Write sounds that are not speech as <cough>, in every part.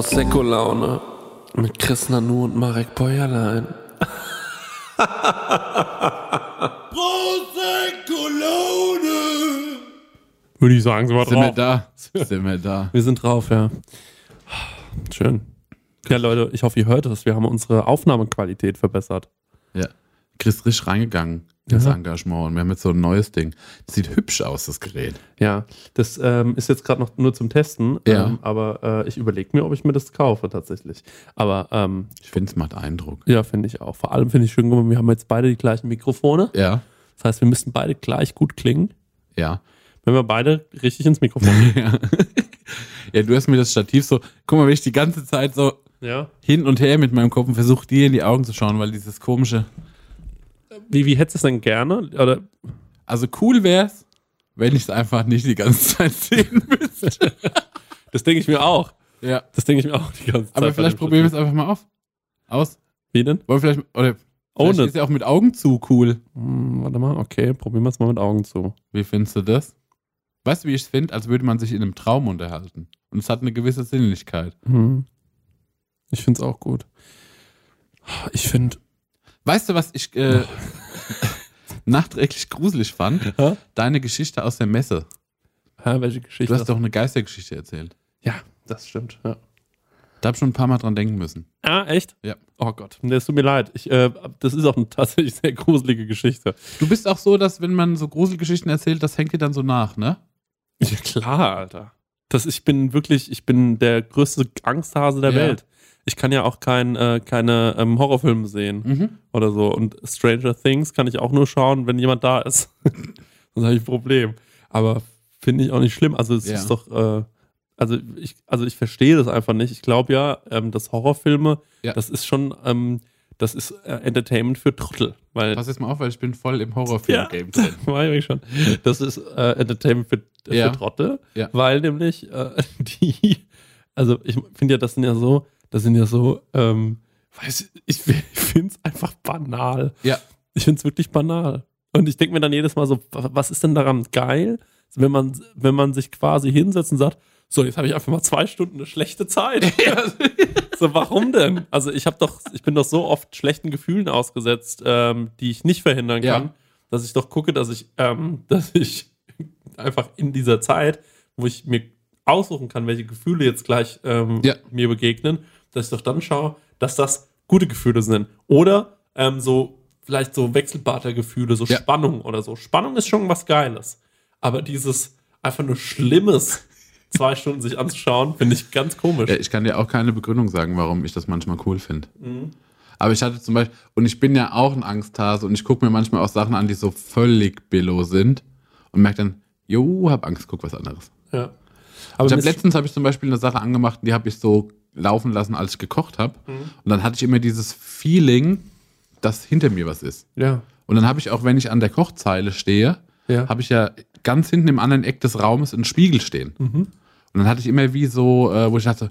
Prosecco-Laune mit Chris Nanu und Marek Bäuerlein. <laughs> Prosecco-Laune! Würde ich sagen, sind wir Sind wir drauf. da? Sind wir da? Wir sind drauf, ja. Schön. Ja, Leute, ich hoffe, ihr hört es. Wir haben unsere Aufnahmequalität verbessert. Ja. Chris ist richtig reingegangen, das Ja. Engagement. Und wir haben jetzt so ein neues Ding. Das sieht hübsch aus, das Gerät. Ja, das ähm, ist jetzt gerade noch nur zum Testen, Ja. ähm, aber äh, ich überlege mir, ob ich mir das kaufe tatsächlich. Aber ähm, Ich finde, es macht Eindruck. ja, finde ich auch. Vor allem finde ich schön, wir haben jetzt beide die gleichen Mikrofone. Ja. Das heißt, wir müssen beide gleich gut klingen, Ja. wenn wir beide richtig ins Mikrofon ja. <laughs> ja, du hast mir das Stativ so, guck mal, wenn ich die ganze Zeit so Ja. hin und her mit meinem Kopf und versuche dir in die Augen zu schauen, weil dieses komische. Wie, wie hättest du es denn gerne? Oder Also cool wär's, wenn ich es einfach nicht die ganze Zeit sehen <laughs> müsste. das denke ich mir auch. ja. Das denke ich mir auch die ganze Zeit. Aber vielleicht probieren wir es einfach mal auf. Aus. Wie denn? Wollen wir vielleicht, oder vielleicht Ohne. ist ja auch mit Augen zu cool. Hm, warte mal, okay, probieren wir es mal mit Augen zu. Wie findest du das? Weißt du, wie ich es finde? Als würde man sich in einem Traum unterhalten. Und es hat eine gewisse Sinnlichkeit. Hm. Ich finde es auch gut. Ich finde. Weißt du, was ich äh, <laughs> nachträglich gruselig fand? Hä? Deine Geschichte aus der Messe. Hä, welche Geschichte? Du hast doch eine Geistergeschichte erzählt. ja, das stimmt. Ja. Da hab ich schon ein paar Mal dran denken müssen. Ah, echt? Ja. Oh Gott, es tut mir leid. Ich, äh, das ist auch eine tatsächlich sehr gruselige Geschichte. Du bist auch so, dass wenn man so Gruselgeschichten erzählt, das hängt dir dann so nach, ne? Ja, klar, Alter. Das, ich bin wirklich, ich bin der größte Angsthase der Ja. Welt. Ich kann ja auch kein, äh, keine ähm, Horrorfilme sehen Mhm. oder so. Und Stranger Things kann ich auch nur schauen, wenn jemand da ist. <laughs> Sonst habe ich ein Problem. Aber finde ich auch nicht schlimm. Also es Ja. ist doch, äh, also ich, also ich verstehe das einfach nicht. Ich glaube ja, ähm, dass Horrorfilme, Ja. das ist schon, ähm, das ist äh, Entertainment für Trottel. Weil Pass jetzt mal auf, weil ich bin voll im ja, Horrorfilm-Game drin. <laughs> war ich schon. Das ist äh, Entertainment für, für Ja. Trottel, Ja. weil nämlich äh, <laughs> die, also ich finde ja, das sind ja so, das sind ja so, ähm, weiß ich, ich finde es einfach banal. Ja. Ich finde es wirklich banal. Und ich denke mir dann jedes Mal so, wa- was ist denn daran geil, wenn man, wenn man sich quasi hinsetzt und sagt, so, jetzt habe ich einfach mal zwei Stunden eine schlechte Zeit. <laughs> <laughs> so, warum denn? Also ich habe doch, ich bin doch so oft schlechten Gefühlen ausgesetzt, ähm, die ich nicht verhindern Ja. kann, dass ich doch gucke, dass ich, ähm, dass ich einfach in dieser Zeit, wo ich mir aussuchen kann, welche Gefühle jetzt gleich ähm, Ja. mir begegnen, dass ich doch dann schaue, dass das gute Gefühle sind. Oder ähm, so vielleicht so Wechselbarter-Gefühle, so Ja. Spannung oder so. Spannung ist schon was Geiles. Aber dieses einfach nur Schlimmes, <laughs> zwei Stunden sich anzuschauen, finde ich ganz komisch. Ja, ich kann dir auch keine Begründung sagen, warum ich das manchmal cool finde. Mhm. Aber ich hatte zum Beispiel, und ich bin ja auch ein Angsthase und ich gucke mir manchmal auch Sachen an, die so völlig billow sind und merke dann, jo, hab Angst, guck was anderes. Ja. Aber hab letztens habe ich zum Beispiel eine Sache angemacht, die habe ich so laufen lassen, als ich gekocht habe. Mhm. Und dann hatte ich immer dieses Feeling, dass hinter mir was ist. ja, Und dann habe ich auch, wenn ich an der Kochzeile stehe, ja. habe ich ja ganz hinten im anderen Eck des Raumes einen Spiegel stehen. Mhm. Und dann hatte ich immer wie so, äh, wo ich dachte,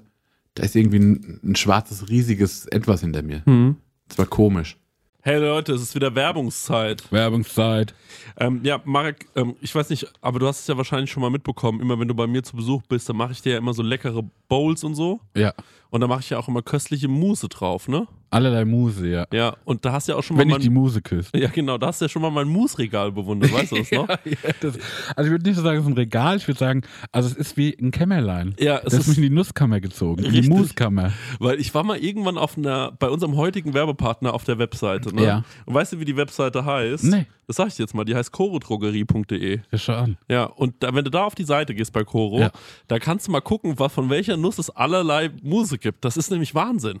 da ist irgendwie ein, ein schwarzes, riesiges Etwas hinter mir. Mhm. Das war komisch. Hey Leute, es ist wieder Werbungszeit. Werbungszeit. Ähm, ja, Marek, ähm, ich weiß nicht, aber du hast es ja wahrscheinlich schon mal mitbekommen. Immer wenn du bei mir zu Besuch bist, dann mache ich dir ja immer so leckere Bowls und so. Ja. Und da mache ich ja auch immer köstliche Mousse drauf, ne? Allerlei Muse, ja. Ja, und da hast du ja auch schon mal Wenn ich die Muse küsse. Ja, genau, da hast du ja schon mal mein Mousse-Regal bewundert, weißt du das <laughs> noch? Ja, das, also ich würde nicht so sagen, es ist ein Regal, ich würde sagen, also es ist wie ein Kämmerlein. Ja, es das ist mich in die Nusskammer gezogen, in die. Muskammer. Weil ich war mal irgendwann auf einer, bei unserem heutigen Werbepartner auf der Webseite, ne? Ja. Und weißt du, wie die Webseite heißt? Nee. Das sag ich jetzt mal, die heißt chorodrogerie.de. Ja, schau an. Ja, und da, wenn du da auf die Seite gehst bei Coro, Ja. da kannst du mal gucken, was, von welcher Nuss es allerlei Muse gibt. Das ist nämlich Wahnsinn.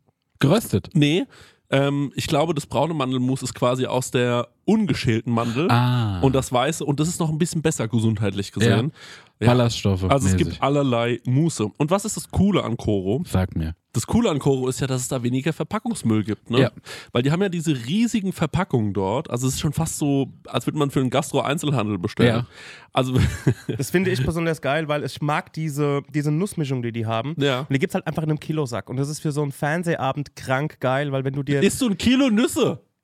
Geröstet. Nee, ähm, ich glaube, das braune Mandelmus ist quasi aus der ungeschälten Mandel Ah. und das weiße und das ist noch ein bisschen besser gesundheitlich gesehen. Ja. Ballaststoffe. Also es mäßig. gibt allerlei Muße. Und was ist das Coole an Koro? Sag mir. Das Coole an Koro ist ja, dass es da weniger Verpackungsmüll gibt. Ne? Ja. Weil die haben ja diese riesigen Verpackungen dort. Also es ist schon fast so, als würde man für einen Gastro-Einzelhandel bestellen. Ja. Also <laughs> Das finde ich besonders geil, weil ich mag diese, diese Nussmischung, die die haben. Ja. Und die gibt's halt einfach in einem Kilosack. Und das ist für so einen Fernsehabend krank geil, weil wenn du dir... isst du ein Kilo Nüsse?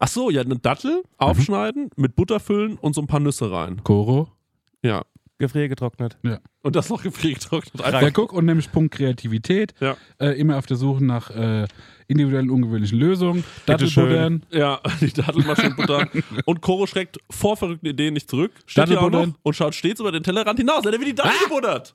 Ach so, ja, eine Dattel aufschneiden, mit Butter füllen und so ein paar Nüsse rein. Koro. Ja. Gefriergetrocknet. Und das noch gefriergetrocknet. Ja, guck, und nämlich Punkt Kreativität. Ja. Äh, immer auf der Suche nach äh, individuellen, ungewöhnlichen Lösungen. Dattelbuddern. Ja, <laughs> die Dattelmaschine Butter. Und Koro schreckt vor verrückten Ideen nicht zurück. Steht hier auch noch und schaut stets über den Tellerrand hinaus. Er wird die Dattel gebuddert.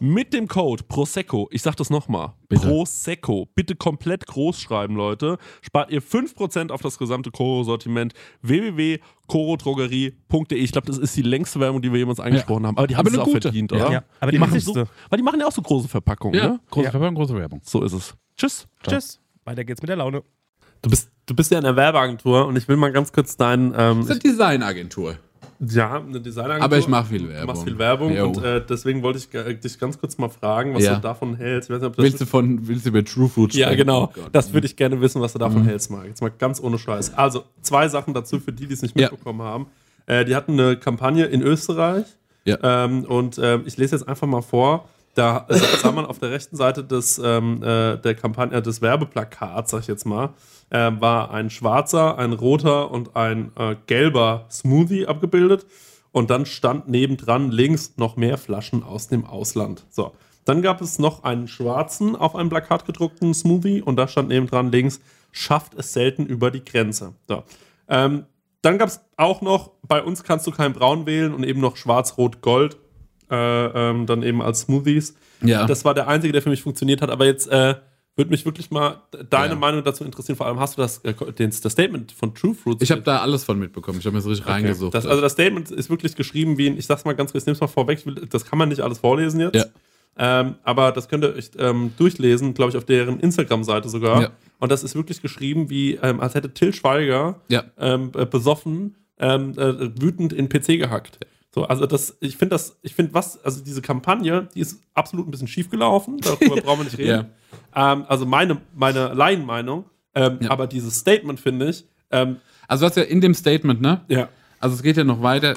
mit dem Code Prosecco, ich sag das nochmal. Prosecco, bitte komplett groß schreiben, Leute, spart ihr 5% auf das gesamte Koro-Sortiment www.korodrogerie.de. Ich glaube, das ist die längste Werbung, die wir jemals angesprochen haben, aber die haben es auch gute. verdient, Ja. oder? Ja, aber die machen wichtigste. so, weil die machen ja auch so große Verpackungen, Ja, ne? große Ja. Verpackung, große Werbung. So ist es. Tschüss. Tschüss. Weiter geht's mit der Laune. Du bist, du bist ja in der Werbeagentur und ich will mal ganz kurz deinen, ähm, Das ist eine Designagentur. Ja, eine Designagentur. Aber ich mache viel Du Werbung. machst viel Werbung Jo. und äh, deswegen wollte ich äh, dich ganz kurz mal fragen, was Ja. du davon hältst. Nicht, willst, du von, willst du über True Food ja, sprechen? genau. Oh das würde ich gerne wissen, was du davon hältst, Marc. Jetzt mal ganz ohne Scheiß. Also, zwei Sachen dazu für die, die es nicht Ja. mitbekommen haben. Äh, die hatten eine Kampagne in Österreich Ja. ähm, und ähm, ich lese jetzt einfach mal vor. Da äh, sah man auf der rechten Seite des, ähm, äh, der Kampagne, äh, des Werbeplakats, sag ich jetzt mal, äh, war ein schwarzer, ein roter und ein äh, gelber Smoothie abgebildet. Und dann stand nebendran links noch mehr Flaschen aus dem Ausland. So. Dann gab es noch einen schwarzen, auf einem Plakat gedruckten Smoothie und da stand nebendran links, schafft es selten über die Grenze. So. Ähm, dann gab es auch noch, bei uns kannst du kein Braun wählen und eben noch Schwarz, Rot, Gold. Äh, ähm, dann eben als Smoothies. Ja. Das war der einzige, der für mich funktioniert hat. Aber jetzt äh, würde mich wirklich mal deine Ja. Meinung dazu interessieren. Vor allem hast du das, äh, den, das Statement von True Fruits. Ich habe da alles von mitbekommen. Ich habe mir so richtig Okay. reingesucht. Das, also das Statement ist wirklich geschrieben wie ein, ich sag's mal ganz kurz, ich nehm's mal vorweg, will, das kann man nicht alles vorlesen jetzt. Ja. Ähm, aber das könnt ihr euch ähm, durchlesen, glaube ich, auf deren Instagram-Seite sogar. Ja. Und das ist wirklich geschrieben, wie ähm, als hätte Till Schweiger ähm, äh, besoffen, ähm, äh, wütend in den PC gehackt. So, also das, ich finde das, ich finde was, also diese Kampagne, die ist absolut ein bisschen schief gelaufen, darüber <laughs> brauchen wir nicht reden. Ähm, also meine, meine Laienmeinung, ähm, Ja. aber dieses Statement finde ich, ähm, Also du hast ja in dem Statement, ne? ja, Also es geht ja noch weiter.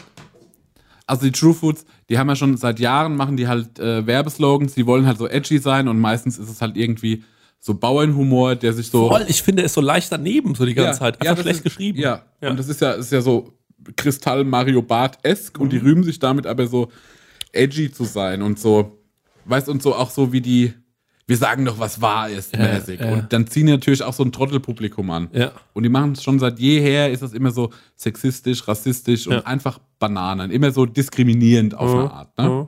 Also die True Foods, die haben ja schon seit Jahren, machen die halt äh, Werbeslogans, die wollen halt so edgy sein und meistens ist es halt irgendwie so Bauernhumor, der sich so... Voll, ich finde, er ist so leicht daneben, so die ganze Zeit. Einfach das schlecht ist, geschrieben. Ja. Ja. und das ist ja, ist ja so Kristall Mario Bart-esk und die Mhm. rühmen sich damit aber so edgy zu sein und so, weißt und so auch so wie die, wir sagen doch, was wahr ist, mäßig. ja. Und dann ziehen die natürlich auch so ein Trottelpublikum an. Ja. Und die machen es schon seit jeher, ist das immer so sexistisch, rassistisch und Ja. einfach Bananen, immer so diskriminierend auf eine Art. Ne? Mhm.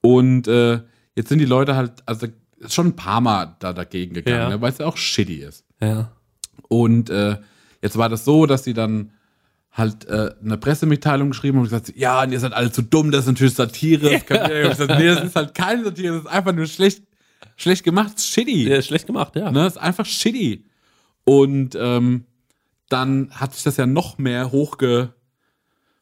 Und äh, jetzt sind die Leute halt, also schon ein paar Mal da dagegen gegangen, Ja. ne, weil es ja auch shitty ist. Ja. Und äh, jetzt war das so, dass sie dann halt äh, eine Pressemitteilung geschrieben und gesagt, ja, ihr seid alle zu dumm, das ist natürlich Satire. Das, kann, gesagt, nee, das ist halt keine Satire, das ist einfach nur schlecht, schlecht gemacht, shitty. Ist schlecht gemacht, ja. Ne, das ist einfach shitty. Und ähm, dann hat sich das ja noch mehr hochge,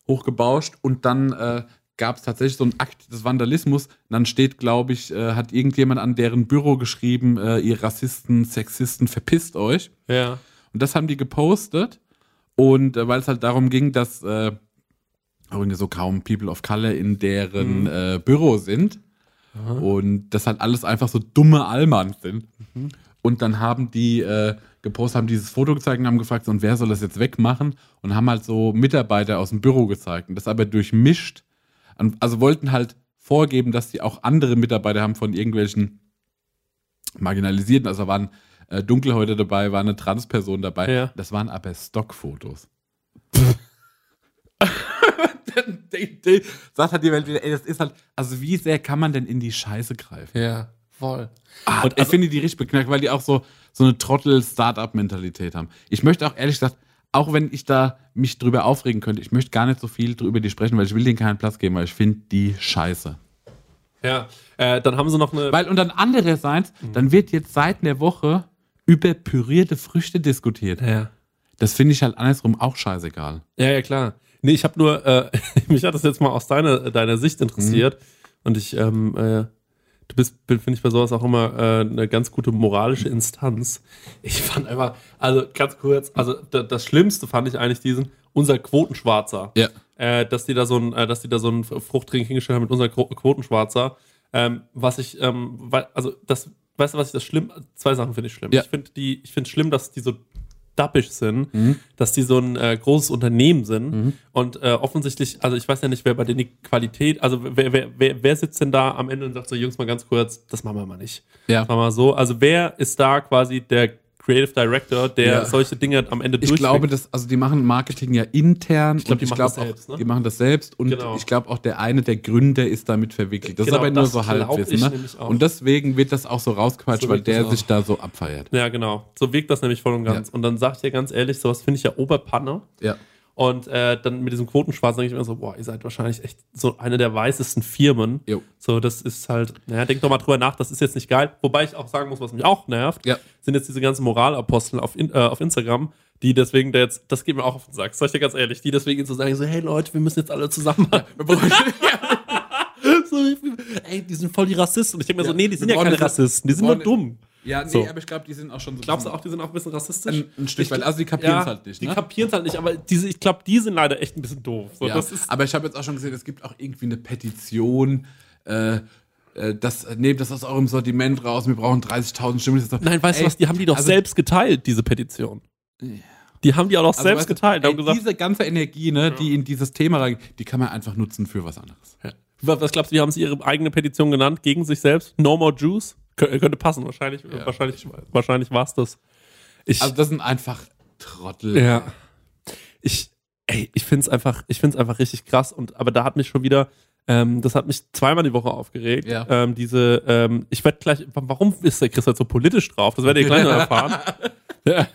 hochgebauscht und dann äh, gab es tatsächlich so einen Akt des Vandalismus. Und dann steht, glaube ich, äh, hat irgendjemand an deren Büro geschrieben, äh, ihr Rassisten, Sexisten, verpisst euch. Ja. Und das haben die gepostet. Und äh, weil es halt darum ging, dass äh, irgendwie so kaum People of Color in deren äh, Büro sind. Und das halt alles einfach so dumme Allmanns sind. Und dann haben die äh, gepostet, haben dieses Foto gezeigt und haben gefragt, so, und wer soll das jetzt wegmachen? Und haben halt so Mitarbeiter aus dem Büro gezeigt. Und das aber durchmischt. Also wollten halt vorgeben, dass die auch andere Mitarbeiter haben von irgendwelchen Marginalisierten. Also waren äh, Dunkelhäute dabei, war eine Transperson dabei. Ja. Das waren aber Stockfotos. <laughs> sagt halt die Welt wieder, ey, das ist halt, also wie sehr kann man denn in die Scheiße greifen? Ja, voll. Ah, Und ich finde die richtig beknackt, weil die auch so, so eine Trottel-Startup-Mentalität haben. Ich möchte auch ehrlich gesagt, auch wenn ich da mich drüber aufregen könnte, ich möchte gar nicht so viel drüber die sprechen, weil ich will denen keinen Platz geben, weil ich finde die scheiße. Ja. Äh, dann haben sie noch eine. Weil, und dann andererseits, dann wird jetzt seit einer Woche über pürierte Früchte diskutiert. ja. Das finde ich halt andersrum auch scheißegal. Ja, ja, klar. Nee, ich habe nur, äh, <laughs> mich hat das jetzt mal aus deiner, deiner Sicht interessiert. Und ich, ähm, äh, du bist, finde ich bei sowas auch immer äh, eine ganz gute moralische Instanz. Ich fand einfach, also ganz kurz, also da, das Schlimmste fand ich eigentlich diesen, unser Quotenschwarzer. Ja. Äh, dass die da so ein, äh, dass die da so einen Fruchttrink hingestellt haben mit unser Quo- Quotenschwarzer. Ähm, was ich, ähm, weil, also das, weißt du, was ich das schlimm, zwei Sachen finde ich schlimm. Ja. Ich finde die, ich finde schlimm, dass die so dappisch sind, dass die so ein äh, großes Unternehmen sind und äh, offensichtlich, also ich weiß ja nicht, wer bei denen die Qualität, also wer, wer, wer, wer sitzt denn da am Ende und sagt so, Jungs, mal ganz kurz, das machen wir mal nicht. Ja. Machen wir mal so. Also wer ist da quasi der Creative Director, der Ja. solche Dinge am Ende Ich glaube, dass, also die machen Marketing ja intern. Ich glaub, die machen glaub das selbst, auch, ne? Die machen das selbst und Genau. ich glaube auch der eine der Gründer ist damit verwickelt. Das Genau, ist aber nur so Halbwissen. Ne? Und deswegen wird das auch so rausgequatscht, So weil der sich da so abfeiert. Ja, genau. So wirkt das nämlich voll und ganz. Und dann sag ich dir ganz ehrlich, sowas finde ich ja Oberpanne. Ja. Und äh, dann mit diesem Quotenschwarz denke ich mir so, boah, ihr seid wahrscheinlich echt so eine der weißesten Firmen. Jo. So, das ist halt, naja, denkt doch mal drüber nach, das ist jetzt nicht geil. Wobei ich auch sagen muss, was mich auch nervt, Ja. sind jetzt diese ganzen Moralapostel auf, äh, auf Instagram, die deswegen da jetzt, das geht mir auch auf den Sack, sag ich dir ganz ehrlich, die deswegen so sagen, so, hey Leute, wir müssen jetzt alle zusammen. <laughs> <laughs> so, ey, die sind voll die Rassisten. Und ich denke mir so, nee, die sind wir ja keine Rassisten, die sind nur dumm. Ja, nee, So. aber ich glaube, die sind auch schon so. Glaubst du auch, die sind auch ein bisschen rassistisch? Ein, ein Stück Ich- weit. Also die kapieren es ja, halt nicht. Die Ne? kapieren es halt nicht, aber diese, ich glaube, die sind leider echt ein bisschen doof. So, ja. das ist, aber ich habe jetzt auch schon gesehen, es gibt auch irgendwie eine Petition. Äh, äh, das, nehmt das aus eurem Sortiment raus, wir brauchen 30.000 Stimmen. Nein, weißt du was, die haben die doch also- selbst geteilt, diese Petition. Die haben die auch noch Also, selbst weißt du, geteilt. Ey, haben gesagt, diese ganze Energie, ne, die in dieses Thema rein, die kann man einfach nutzen für was anderes. Ja. Was was glaubst du, wie haben sie ihre eigene Petition genannt gegen sich selbst? No more Jews? Kö könnte passen, wahrscheinlich, Ja. wahrscheinlich, wahrscheinlich war es das. Ich, Also das sind einfach Trottel. ja. Ich, ey, ich finde es einfach, ich find's einfach richtig krass. Und, aber da hat mich schon wieder, ähm, das hat mich zweimal die Woche aufgeregt. Ja. Ähm, diese, ähm, ich werde gleich, warum ist der Chris halt so politisch drauf? Das werdet ihr gleich noch erfahren. <laughs> ja.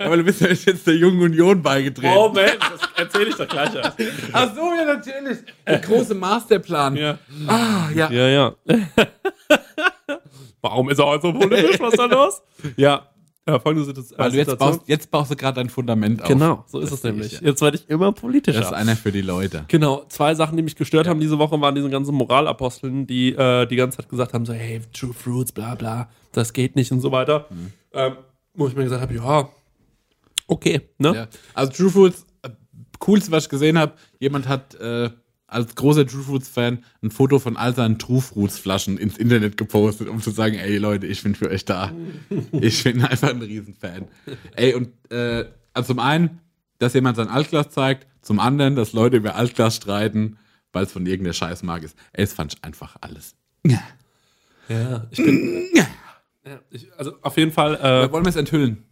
Aber du bist ja jetzt der Jungen Union beigetreten. Oh Mensch, das erzähle ich doch gleich erst. Ach so, ja, natürlich. Der große Masterplan. Ja. Ah, ja. Ja, ja. <laughs> Warum ist er heute so politisch? Was ist da los? <laughs> Ja, ja folgende Situation. Weil du jetzt baust, jetzt baust du gerade dein Fundament auf. Genau, so ist Das es nämlich. ich, Jetzt werde ich immer politischer. Das ist einer für die Leute. Genau, zwei Sachen, die mich gestört haben diese Woche, waren diese ganzen Moralaposteln, die äh, die ganze Zeit gesagt haben, so, hey, True Fruits, bla bla, das geht nicht und so weiter. Mhm. Ähm, wo ich mir gesagt habe, ja, okay, ne? Ja. Also True Fruits, äh, coolste, was ich gesehen habe, jemand hat äh, als großer True Fruits-Fan ein Foto von all seinen True Fruits-Flaschen ins Internet gepostet, um zu sagen, ey Leute, ich bin für euch da. <laughs> ich bin einfach ein Riesenfan. ey, und äh, also zum einen, dass jemand sein Altglas zeigt, zum anderen, dass Leute über Altglas streiten, weil es von irgendeiner Scheißmarke ist. Ey, das fand ich einfach alles. Ja, ich bin. ja, ich, also auf jeden Fall. Äh, Wollen wir es enthüllen?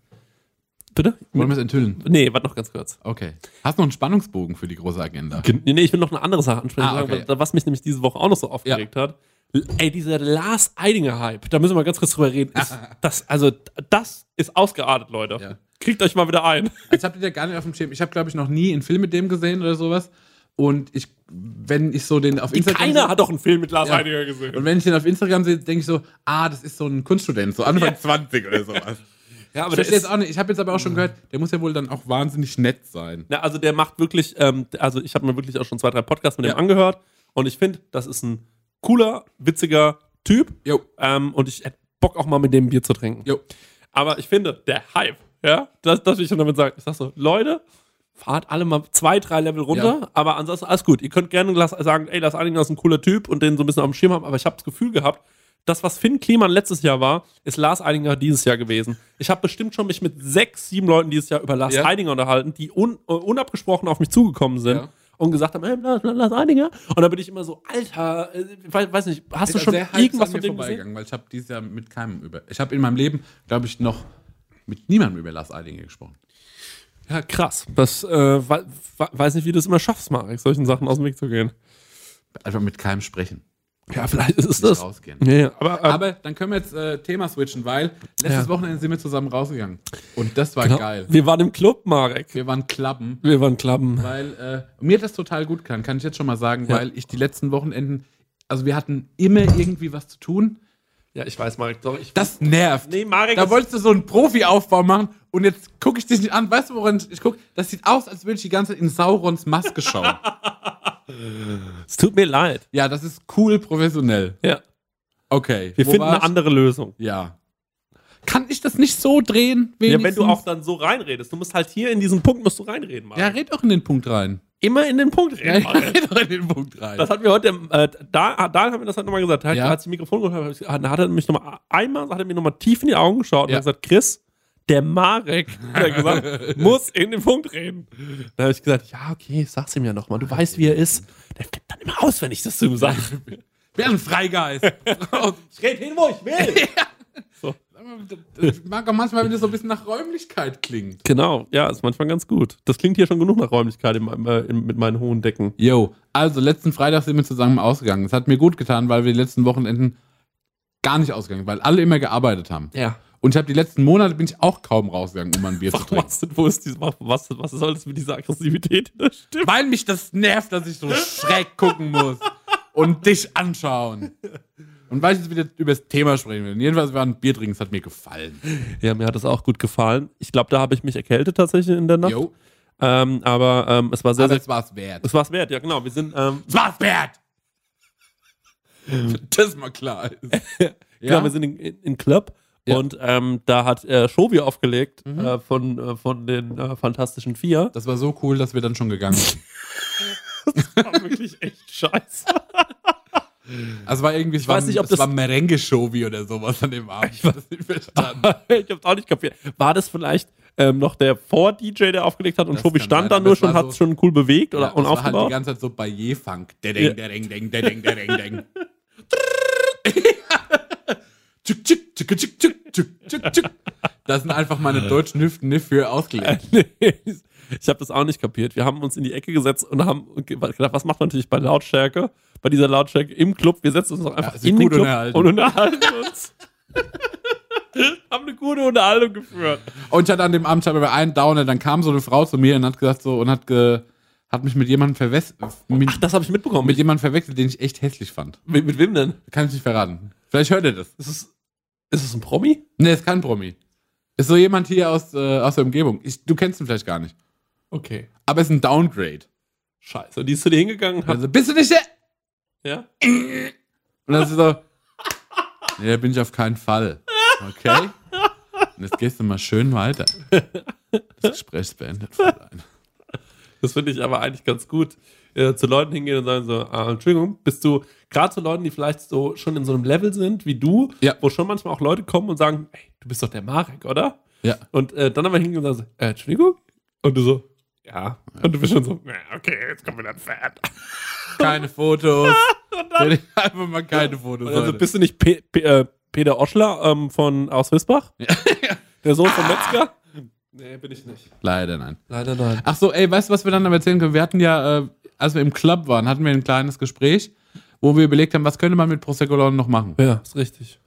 Bitte? Wollen wir es enthüllen? Nee, warte noch ganz kurz. Okay. Hast du noch einen Spannungsbogen für die große Agenda? Gen- Nee, ich will noch eine andere Sache ansprechen, Ah, okay. was mich nämlich diese Woche auch noch so aufgeregt hat. L- Ey, dieser Lars Eidinger-Hype, da müssen wir mal ganz kurz drüber reden. Ist, <laughs> das, also, das ist ausgeartet, Leute. Ja. Kriegt euch mal wieder ein. <laughs> Jetzt habt ihr ja gar nicht auf dem Schirm. Ich habe, glaube ich, noch nie einen Film mit dem gesehen oder sowas. Und ich, wenn ich so den auf Instagram. Keiner sehe- hat doch einen Film mit Lars Ja. Eidinger gesehen. Und wenn ich den auf Instagram sehe, denke ich so, ah, das ist so ein Kunststudent, so Anfang Ja. 20 oder sowas. <laughs> Ja, aber ich der verstehe ist- jetzt auch nicht. Ich habe jetzt aber auch schon gehört, der muss ja wohl dann auch wahnsinnig nett sein. Ja, also der macht wirklich, ähm, also ich habe mir wirklich auch schon zwei, drei Podcasts mit Ja. dem angehört und ich finde, das ist ein cooler, witziger Typ Jo. ähm, und ich hätte Bock auch mal mit dem Bier zu trinken. Jo. Aber ich finde, der Hype, ja, das, das will ich schon damit sagen. Ich sag so, Leute, fahrt alle mal zwei, drei Level runter, Ja. aber ansonsten alles gut. Ihr könnt gerne sagen, ey, Lars Eidinger ist ein cooler Typ und den so ein bisschen auf dem Schirm haben, aber ich habe das Gefühl gehabt, das, was Finn Kliman letztes Jahr war, ist Lars Eidinger dieses Jahr gewesen. Ich habe bestimmt schon mich mit sechs, sieben Leuten dieses Jahr über Lars Ja. Eidinger unterhalten, die un, äh, unabgesprochen auf mich zugekommen sind. Ja. Und gesagt haben, hey, Lars, Lars Eidinger. Und dann bin ich immer so, Alter, äh, weiß, weiß nicht, hast du schon irgendwas von dem gesehen? weil ich habe dieses Jahr mit keinem über. Ich habe in meinem Leben, glaube ich, noch mit niemandem über Lars Eidinger gesprochen. Ja, krass. Das äh, we- we- weiß nicht, wie du es immer schaffst, Marek, solchen Sachen aus dem Weg zu gehen. Einfach mit keinem sprechen. Ja, vielleicht ist es das. rausgehen. Ja, ja, aber, ähm, Aber dann können wir jetzt äh, Thema switchen, weil letztes Ja. Wochenende sind wir zusammen rausgegangen. Und das war genau. geil. Wir waren im Club, Marek. Wir waren klappen, Wir waren Klappen. weil äh, mir das total gut kann, kann ich jetzt schon mal sagen, Ja. weil ich die letzten Wochenenden, also wir hatten immer irgendwie was zu tun. Ja, ich weiß, Marek. Sorry, ich Das nervt. Nee, Marek, Da wolltest du so einen Profi-Aufbau machen und jetzt gucke ich dich nicht an. Weißt du, woran ich gucke? Das sieht aus, als würde ich die ganze Zeit in Saurons Maske schauen. <laughs> es tut mir leid. ja, das ist cool professionell. Ja. Okay. Wir finden war eine andere Lösung. Ja. Kann ich das nicht so drehen? Ja, wenn du wenigstens? auch dann so reinredest. Du musst halt hier in diesen Punkt musst du reinreden, Marek. Ja, red doch in den Punkt rein. Immer in den Punkt Ja, reden, Marek. red doch in den Punkt rein. Das hat mir heute, äh, da, da haben wir das halt nochmal gesagt. Da hat, Ja. als ich Mikrofon ich- da hat er mich nochmal, einmal hat er mir nochmal tief in die Augen geschaut und Ja. hat gesagt, Chris, der Marek, hat er gesagt, muss in den Punkt reden. Da habe ich gesagt, ja, okay, sag's ihm ja nochmal. Du weißt, wie er ist. Der flippt dann immer aus, wenn ich das zu ihm sage. <laughs> Wer ist ein Freigeist? <laughs> ich rede hin, wo ich will. <laughs> ich mag auch manchmal, wenn das so ein bisschen nach Räumlichkeit klingt. Genau, ja, ist manchmal ganz gut. Das klingt hier schon genug nach Räumlichkeit in, äh, in, mit meinen hohen Decken. Yo, also letzten Freitag sind wir zusammen ausgegangen. Es hat mir gut getan, weil wir die letzten Wochenenden gar nicht ausgegangen, weil alle immer gearbeitet haben. Ja. Und ich habe die letzten Monate bin ich auch kaum rausgegangen, um ein Bier zu <laughs> Warum trinken. hast du, wo ist die, was, was, was soll das mit dieser Aggressivität in der Stimme? Weil mich das nervt, dass ich so schräg gucken muss und dich anschauen. Und weil ich jetzt wieder über das Thema sprechen will. Jedenfalls war ein Bier trinken, es hat mir gefallen. Ja, mir hat das auch gut gefallen. Ich glaube, da habe ich mich erkältet tatsächlich in der Nacht. Jo, Ähm, aber ähm, es war sehr, aber sehr. es war es wert. Es war es wert, ja, genau. Wir sind, ähm, Es war es wert! das mal klar ist. <laughs> genau, wir sind in, in, in Club Ja. und ähm, da hat äh, Shovi aufgelegt äh, von, äh, von den äh, Fantastischen Vier. Das war so cool, dass wir dann schon gegangen sind. <laughs> Das war wirklich echt scheiße. <laughs> Also war irgendwie, es Ich war, weiß nicht, ob es das- war Merengue-Show oder sowas an dem Abend. Ich habe das nicht verstanden. <laughs> ich hab's auch nicht kapiert. War das vielleicht ähm, noch der Vor-DJ, der aufgelegt hat und Das Shovi kann stand da nur es schon, war hat so- es schon cool bewegt oder Ja, und das war halt die ganze Zeit so Barrier-Funk. Ja. Dedeng, dedeng, deng, dedeng, dedeng, tschuk, tschuk, tschuk, tschuk, tschuk, tschuk, tschuk. Das sind einfach meine deutschen Hüften nicht für ausgelegt. <laughs> Ich habe das auch nicht kapiert. Wir haben uns in die Ecke gesetzt und haben gedacht, was macht man natürlich bei Lautstärke? Bei dieser Lautstärke im Club. Wir setzen uns doch einfach sich in den Club unterhalten. und unterhalten uns. <laughs> haben eine gute Unterhaltung geführt. Und ich hatte an dem Abend aber einen Downer, dann kam so eine Frau zu mir und hat gesagt so und hat ge, hat mich mit jemandem verwechselt, Ach, das habe ich mitbekommen. mit jemandem verwechselt, den ich echt hässlich fand. mit, mit wem denn? Kann ich nicht verraten. Vielleicht hört ihr das. Ist es, ist es ein Promi? Nee, ist kein Promi. Ist so jemand hier aus, äh, aus der Umgebung. Ich, du kennst ihn vielleicht gar nicht. Okay. Aber ist ein Downgrade. Scheiße. Und die ist zu dir hingegangen hat, Also, bist du nicht der? ja? Und dann ist sie so, nee, da bin ich auf keinen Fall. Okay? Und jetzt gehst du mal schön weiter. Das Gespräch ist beendet. <laughs> Fräulein. Das finde ich aber eigentlich ganz gut. Äh, zu Leuten hingehen und sagen so, ah, Entschuldigung, bist du gerade zu Leuten, die vielleicht so schon in so einem Level sind wie du, Ja. wo schon manchmal auch Leute kommen und sagen, ey, du bist doch der Marek, oder? Ja. Und äh, dann aber hingehen und sagen, so, äh, Entschuldigung? Und du so, ja. Und du bist schon so, ja, okay, jetzt kommt wieder ein Fan. Keine <laughs> Fotos. <laughs> Einfach mal keine Fotos. Also bist du nicht Pe Pe äh, Peter Oschler ähm, von aus Wisbach? <laughs> Der Sohn vom Metzger? Nee, bin ich nicht. Leider nein. Leider nein. Ach so, ey, weißt du, was wir dann aber erzählen können? Wir hatten ja, äh, als wir im Club waren, hatten wir ein kleines Gespräch, wo wir überlegt haben, was könnte man mit Prosecco Laune noch machen. Ja, ist richtig.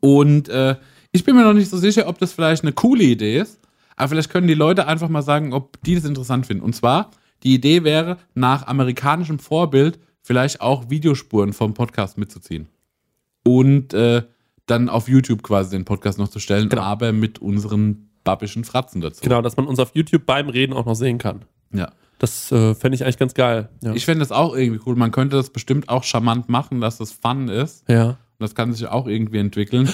Und äh, ich bin mir noch nicht so sicher, ob das vielleicht eine coole Idee ist, aber vielleicht können die Leute einfach mal sagen, ob die das interessant finden. Und zwar, die Idee wäre, nach amerikanischem Vorbild vielleicht auch Videospuren vom Podcast mitzuziehen. Und äh, dann auf YouTube quasi den Podcast noch zu stellen, Genau. aber mit unseren babbischen Fratzen dazu. Genau, dass man uns auf YouTube beim Reden auch noch sehen kann. Ja. Das äh, fände ich eigentlich ganz geil. Ja. Ich fände das auch irgendwie cool. Man könnte das bestimmt auch charmant machen, dass das Fun ist. ja. Und das kann sich auch irgendwie entwickeln.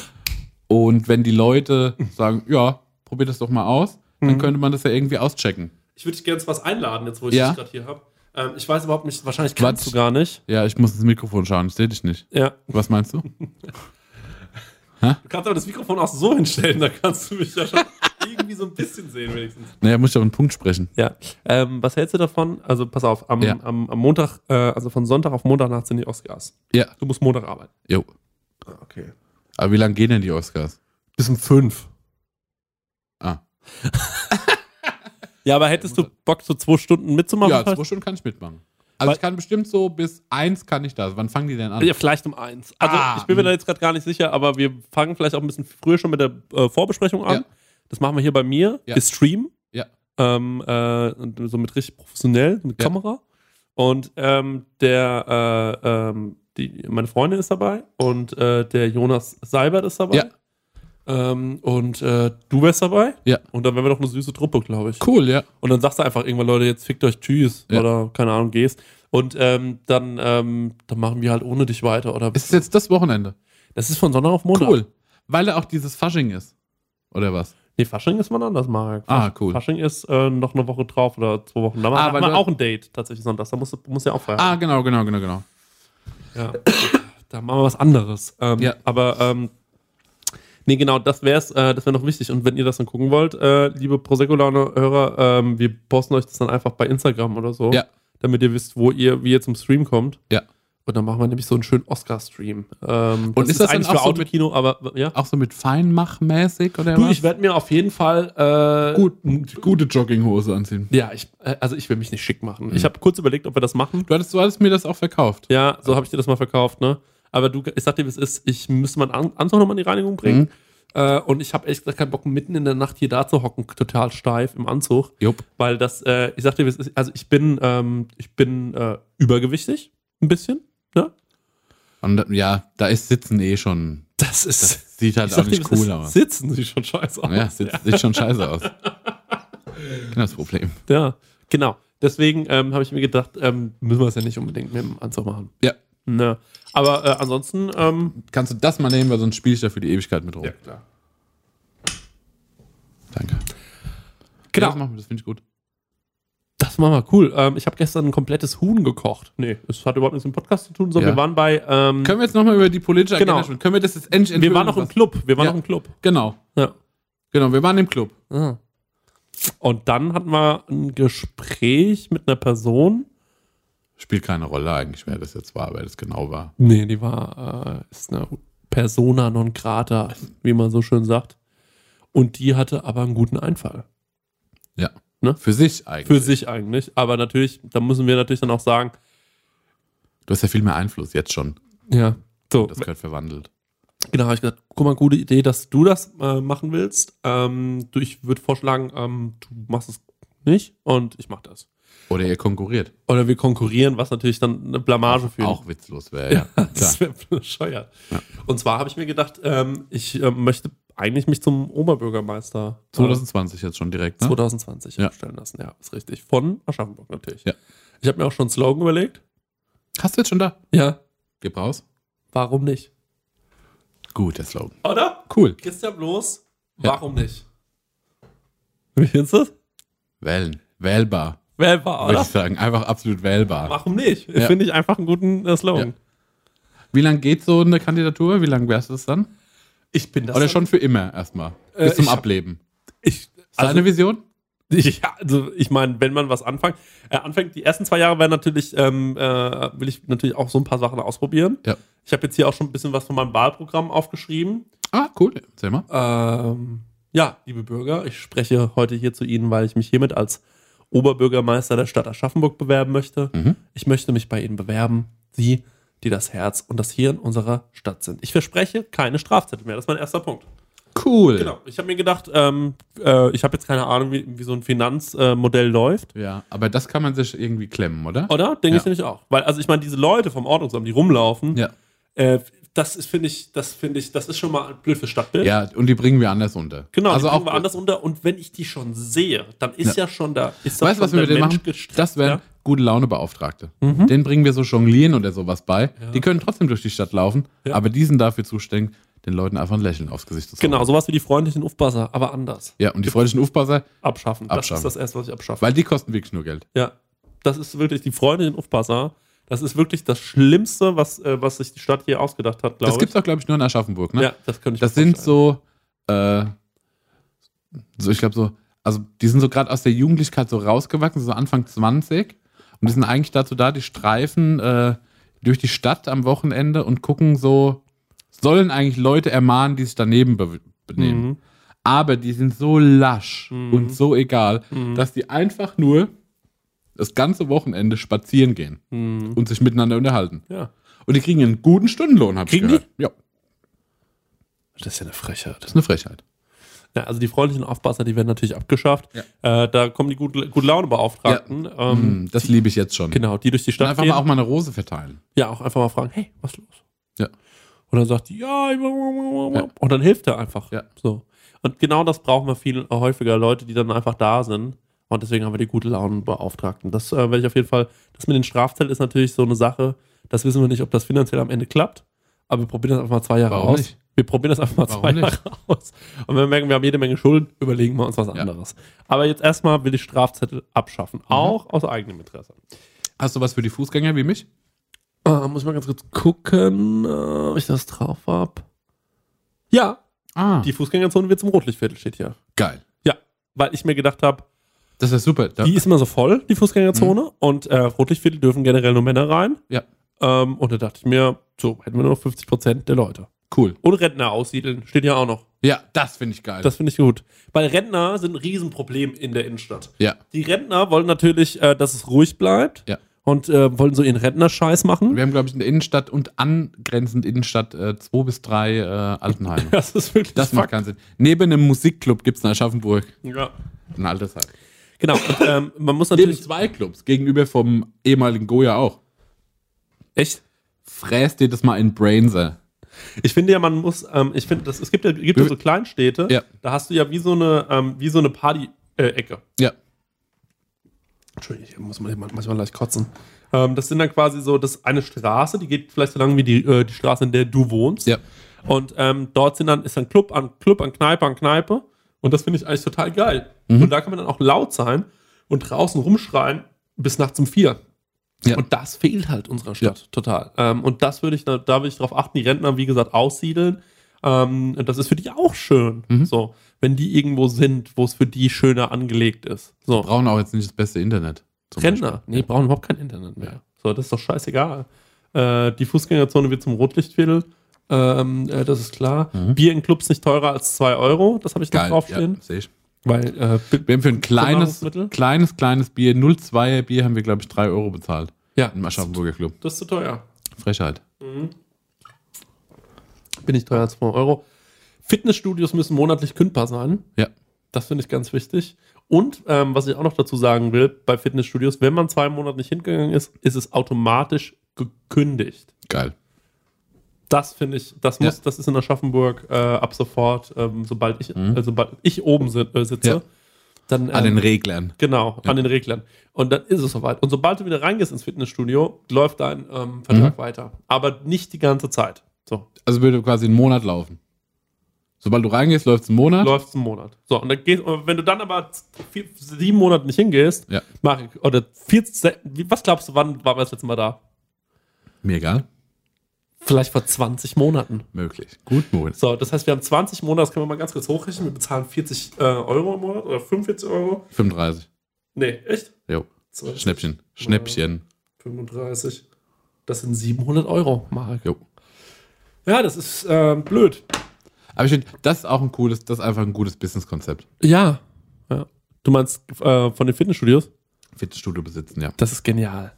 Und wenn die Leute <laughs> sagen, ja, probiert das doch mal aus, dann könnte man das ja irgendwie auschecken. Ich würde dich gerne zu was einladen, jetzt wo ich Ja. dich gerade hier habe. Ähm, ich weiß überhaupt nicht, wahrscheinlich kannst du gar nicht. Ja, ich muss ins Mikrofon schauen, ich sehe dich nicht. Ja. Was meinst du? <laughs> Du kannst aber das Mikrofon auch so hinstellen, da kannst du mich ja schon irgendwie so ein bisschen sehen, wenigstens. Naja, muss ich auf einen Punkt sprechen. Ja. Ähm, was hältst du davon? Also, pass auf, am, Ja. am, am Montag, äh, also von Sonntag auf Montagnacht sind die Oscars. Ja. Du musst Montag arbeiten. Jo. Okay. Aber wie lange gehen denn die Oscars? Bis um fünf. Ah. <laughs> Ja, aber hättest du Bock, so zwei Stunden mitzumachen? Ja, vielleicht? zwei Stunden kann ich mitmachen. Also Weil- ich kann bestimmt so bis eins kann ich das. Wann fangen die denn an? Ja, vielleicht um eins. Also Ah. ich bin mir da jetzt gerade gar nicht sicher, aber wir fangen vielleicht auch ein bisschen früher schon mit der äh, Vorbesprechung an. Ja. Das machen wir hier bei mir. Ja. Wir streamen. Ja. Ähm, äh, so mit richtig professionell, mit Ja. Kamera. Und ähm, der, äh, ähm, die, meine Freundin ist dabei und äh, der Jonas Seibert ist dabei. Ja. Ähm, und äh, du wärst dabei. Ja. Und dann wären wir doch eine süße Truppe, glaube ich. Cool, ja. Und dann sagst du einfach irgendwann, Leute, jetzt fickt euch, tschüss. Ja. Oder keine Ahnung, gehst. Und ähm, dann, ähm, dann machen wir halt ohne dich weiter. Oder Ist es jetzt das Wochenende? das ist von Sonntag auf Montag. Cool. Weil da auch dieses Fasching ist. Oder was? Nee, Fasching ist man anders, Marek. Ah, cool. Fasching ist äh, noch eine Woche drauf oder zwei Wochen. Da Ah, wir du- auch ein Date tatsächlich sonntags. Da musst du musst ja auch feiern. Ah, genau, genau, genau, genau. Ja. da machen wir was anderes. Ähm, Ja. Aber ähm, nee, genau, das wär's, äh, das wäre noch wichtig. Und wenn ihr das dann gucken wollt, äh, liebe Prosecco-Hörer, ähm, wir posten euch das dann einfach bei Instagram oder so. Ja. Damit ihr wisst, wo ihr, wie ihr zum Stream kommt. Ja. Und dann machen wir nämlich so einen schönen Oscar-Stream. Ähm, Und ist das eigentlich auch für so mit- Autokino, aber ja. Auch so mit Feinmachmäßig oder Du, was? ich werde mir auf jeden Fall äh, Gut, gute Jogginghose anziehen. Ja, ich, äh, also ich will mich nicht schick machen. Mhm. Ich habe kurz überlegt, ob wir das machen. Du hattest, du hattest mir das auch verkauft. Ja, so habe ich dir das mal verkauft, ne? Aber du, ich sag dir, wie es ist, ich müsste meinen An Anzug nochmal in die Reinigung bringen. Mhm. Äh, und ich habe ehrlich gesagt keinen Bock, mitten in der Nacht hier da zu hocken, total steif im Anzug. Jupp. Weil das, äh, ich sag dir, wie es ist, also ich bin, ähm, ich bin äh, übergewichtig, ein bisschen. Ne? Und ja, da ist Sitzen eh schon. Das ist. Das sieht halt auch nicht cool aus. Sitzen sieht schon scheiße aus. Ja, sieht, sieht schon scheiße aus. Genau das Problem. Ja, genau. Deswegen ähm, habe ich mir gedacht, ähm, müssen wir es ja nicht unbedingt mit dem Anzug machen. Ja. Ne. Aber äh, ansonsten, ähm, Kannst du das mal nehmen, weil sonst spiele ich da für die Ewigkeit mit rum. klar. Danke. Genau. Ja, das machen wir, das finde ich gut. Das war mal cool. Ähm, ich habe gestern ein komplettes Huhn gekocht. Nee, es hat überhaupt nichts mit dem Podcast zu tun. So, Ja. wir waren bei. Ähm, Können wir jetzt nochmal über die politische Genau. Agenda sprechen? Können wir das jetzt endlich wir waren noch im Club. Wir waren Ja. noch im Club. Genau. Ja. Genau, wir waren im Club. Ah. Und dann hatten wir ein Gespräch mit einer Person. Spielt keine Rolle eigentlich, wer das jetzt war, wer das genau war. Nee, die war, äh, ist eine Persona non grata, wie man so schön sagt. Und die hatte aber einen guten Einfall. Ja. Ne? Für sich eigentlich. Für sich eigentlich. Aber natürlich, da müssen wir natürlich dann auch sagen, Du hast ja viel mehr Einfluss jetzt schon. ja, so, Das gehört verwandelt. Genau, habe ich gesagt, guck mal, gute Idee, dass du das äh, machen willst. Ähm, du, ich würde vorschlagen, ähm, du machst es nicht und ich mache das. Oder ihr konkurriert. Oder wir konkurrieren, was natürlich dann eine Blamage für Auch witzlos wäre, <laughs> ja. Klar. Das wäre bescheuert. Ja. Und zwar habe ich mir gedacht, ähm, ich äh, möchte eigentlich mich zum Oberbürgermeister äh, 2020 jetzt schon direkt, ne? 2020 Ja. aufstellen lassen. Ja, ist richtig. Von Aschaffenburg natürlich. Ja. Ich habe mir auch schon einen Slogan überlegt. Hast du jetzt schon da? Ja. Gib raus. Warum nicht? Gut, der Slogan. Oder? Cool. Christian bloß, Ja. warum nicht? Wie findest du das? Wählen. Wählbar, Wählbar, würde oder? ich sagen. Einfach absolut wählbar. Warum nicht? Ja. Finde ich einfach einen guten äh, Slogan. Ja. Wie lange geht so eine Kandidatur? Wie lange wärst du das dann? Ich bin das. Oder schon für immer erstmal? Äh, Bis zum ich Ableben. Ich, also, Vision? ja, also ich meine, wenn man was anfängt, äh, anfängt, die ersten zwei Jahre werden natürlich, ähm, äh, will ich natürlich auch so ein paar Sachen ausprobieren. Ja. Ich habe jetzt hier auch schon ein bisschen was von meinem Wahlprogramm aufgeschrieben. Ah, cool. Erzähl mal. Ähm, ja, liebe Bürger, ich spreche heute hier zu Ihnen, weil ich mich hiermit als Oberbürgermeister der Stadt Aschaffenburg bewerben möchte. Mhm. Ich möchte mich bei Ihnen bewerben. Sie, die das Herz und das Hirn unserer Stadt sind. Ich verspreche keine Strafzettel mehr. Das ist mein erster Punkt. Cool. Genau. Ich habe mir gedacht, ähm, äh, ich habe jetzt keine Ahnung, wie, wie so ein Finanzmodell läuft. Ja, aber das kann man sich irgendwie klemmen, oder? Oder? Denke ich Ja. nämlich auch. Weil, also ich meine, diese Leute vom Ordnungsamt, die rumlaufen, Ja. äh, das ist, finde ich, das finde ich, das ist schon mal blöd für Stadtbild. Ja, und die bringen wir anders unter. Genau, also die auch bringen wir anders unter. Und wenn ich die schon sehe, dann ist ja, schon da. Ist Weißt du, was wir mit denen machen? Das wären ja? Mhm. gute Laune-Beauftragte. Den bringen wir so Jonglieren oder sowas bei. Die können trotzdem durch die Stadt laufen, Ja. aber die sind dafür zuständig, den Leuten einfach ein Lächeln aufs Gesicht zu zaubern. Genau, sowas wie die freundlichen Aufpasser, aber anders. Ja, und die freundlichen Aufpasser, Abschaffen. Das Abschaffen. ist das Erste, was ich abschaffe. weil die kosten wirklich nur Geld. Ja, das ist wirklich die freundlichen Aufpasser. Das ist wirklich das Schlimmste, was, äh, was sich die Stadt hier ausgedacht hat, Das glaube ich. auch, glaube ich, nur in Aschaffenburg, ne? Ja, das könnte ich Das sind so, äh, so ich glaube so, also die sind so gerade aus der Jugendlichkeit so rausgewachsen, so Anfang 20 und die sind eigentlich dazu da, die streifen äh, durch die Stadt am Wochenende und gucken so, sollen eigentlich Leute ermahnen, die sich daneben be benehmen. Mhm. Aber die sind so lasch und so egal, Mhm. dass die einfach nur das ganze Wochenende spazieren gehen Mhm. und sich miteinander unterhalten. Ja. Und die kriegen einen guten Stundenlohn, hab Kriegen ich gehört. Ja, Das ist ja eine Frechheit. das ist eine Frechheit. Ja, also die freundlichen Aufpasser, die werden natürlich abgeschafft. Äh, da kommen die gute, gute Laune-Beauftragten. Ähm, Hm, das liebe ich jetzt schon. Genau, die durch die Und Stadt einfach gehen. mal auch mal eine Rose verteilen. Ja, auch einfach mal fragen, hey, was ist los? Ja. Und dann sagt die, ja, Ja. und dann hilft er einfach. Ja. So. Und genau das brauchen wir viel häufiger, Leute, die dann einfach da sind. Und deswegen haben wir die gute Launenbeauftragten. Das äh, werde ich auf jeden Fall, das mit den Strafzetteln ist natürlich so eine Sache, das wissen wir nicht, ob das finanziell am Ende klappt. Aber wir probieren das einfach mal zwei Jahre Warum aus. nicht? Wir probieren das einfach mal zwei? Jahre aus. Und wenn wir merken, wir haben jede Menge Schulden, überlegen wir uns was Ja. anderes. Aber jetzt erstmal will ich Strafzettel abschaffen. Mhm. Auch aus eigenem Interesse. Hast du was für die Fußgänger wie mich? Äh, muss ich mal ganz kurz gucken, äh, ob ich das drauf habe. Ja, Ah, die Fußgängerzone wird zum Rotlichtviertel, steht hier. geil. Ja, weil ich mir gedacht habe, Das ist super. Da, die ist immer so voll, die Fußgängerzone, und äh, Rotlichtviertel dürfen generell nur Männer rein. ja, Ähm, und da dachte ich mir, so, hätten wir nur noch 50 Prozent der Leute. Cool. Und Rentner aussiedeln, steht ja auch noch. Ja, das finde ich geil. Das finde ich gut. Weil Rentner sind ein Riesenproblem in der Innenstadt. ja. Die Rentner wollen natürlich, äh, dass es ruhig bleibt. Ja. Und äh, wollen so ihren Rentnerscheiß machen. Wir haben, glaube ich, in der Innenstadt und angrenzend Innenstadt äh, zwei bis drei äh, Altenheime. <laughs> Das ist wirklich Das macht keinen Sinn. Neben einem Musikclub gibt es in Aschaffenburg Ja. ein Altersheim. Genau. Und, ähm, man muss Neben natürlich. zwei Clubs, gegenüber vom ehemaligen Goya auch. Echt? Fräst dir das mal in Brainser. Ich finde ja, man muss, ähm, ich finde, das, es gibt ja, gibt ja so Kleinstädte, Ja. da hast du ja wie so eine, ähm, wie so eine Party-Ecke. Ja. Entschuldigung, ich muss mal manchmal leicht kotzen. Ähm, das sind dann quasi so, das ist eine Straße, die geht vielleicht so lang wie die, äh, die Straße, in der du wohnst. Ja. Und ähm, dort sind dann, ist dann Club an Club, an Kneipe an Kneipe. Und das finde ich eigentlich total geil. Mhm. Und da kann man dann auch laut sein und draußen rumschreien bis nachts um vier. Ja. Und das fehlt halt unserer Stadt total. Ähm, und das würde ich, da, da würde ich darauf achten, die Rentner, wie gesagt, aussiedeln. Ähm, und das ist für die auch schön. Mhm. So, wenn die irgendwo sind, wo es für die schöner angelegt ist. So. Brauchen auch jetzt nicht das beste Internet. Rentner, Beispiel. nee, brauchen überhaupt kein Internet mehr. So, das ist doch scheißegal. Äh, die Fußgängerzone wird zum Rotlichtviertel. Ähm, äh, das ist klar. Bier in Clubs nicht teurer als 2 Euro. Das habe ich noch Mhm. Geil, draufstehen. ja, sehe ich. Weil äh, Wir haben für ein kleines, kleines, kleines Bier, 0,2er Bier, haben wir, glaube ich, 3 Euro bezahlt. ja, Im Aschaffenburger Club. das ist zu teuer. Frechheit. Bin nicht teuer als 2 Euro. Fitnessstudios müssen monatlich kündbar sein. Ja. Das finde ich ganz wichtig. Und ähm, was ich auch noch dazu sagen will, bei Fitnessstudios, wenn man zwei Monate nicht hingegangen ist, ist es automatisch gekündigt. Geil. Das finde ich, das Ja. muss, das ist in Aschaffenburg äh, ab sofort, ähm, sobald ich, äh, sobald ich oben si äh, sitze, Mhm. Ja. dann An ähm, den Reglern. genau an den Reglern. Und dann ist es soweit. Und sobald du wieder reingehst ins Fitnessstudio, läuft dein ähm, Vertrag weiter, aber nicht die ganze Zeit. So Also würde quasi einen Monat laufen. Sobald du reingehst, läuft es einen Monat. läuft es einen Monat. So und dann gehst, wenn du dann aber vier, sieben Monate nicht hingehst, Ja. mach ich, oder vier, was glaubst du, wann waren wir das letzte Mal da? Mir egal. Vielleicht vor 20 Monaten. Möglich. Gut, Moritz. So, das heißt, wir haben 20 Monate, das können wir mal ganz kurz hochrechnen. Wir bezahlen 40 äh, Euro im Monat oder 45 Euro. 35. Nee, echt? Jo. 20, Schnäppchen. Schnäppchen. 35. Das sind 700 Euro, Marek. Jo. Ja, das ist äh, blöd. Aber ich finde, das ist auch ein cooles, das ist einfach ein gutes Businesskonzept. Ja. ja. Du meinst äh, von den Fitnessstudios? Fitnessstudio besitzen, ja. Das ist genial.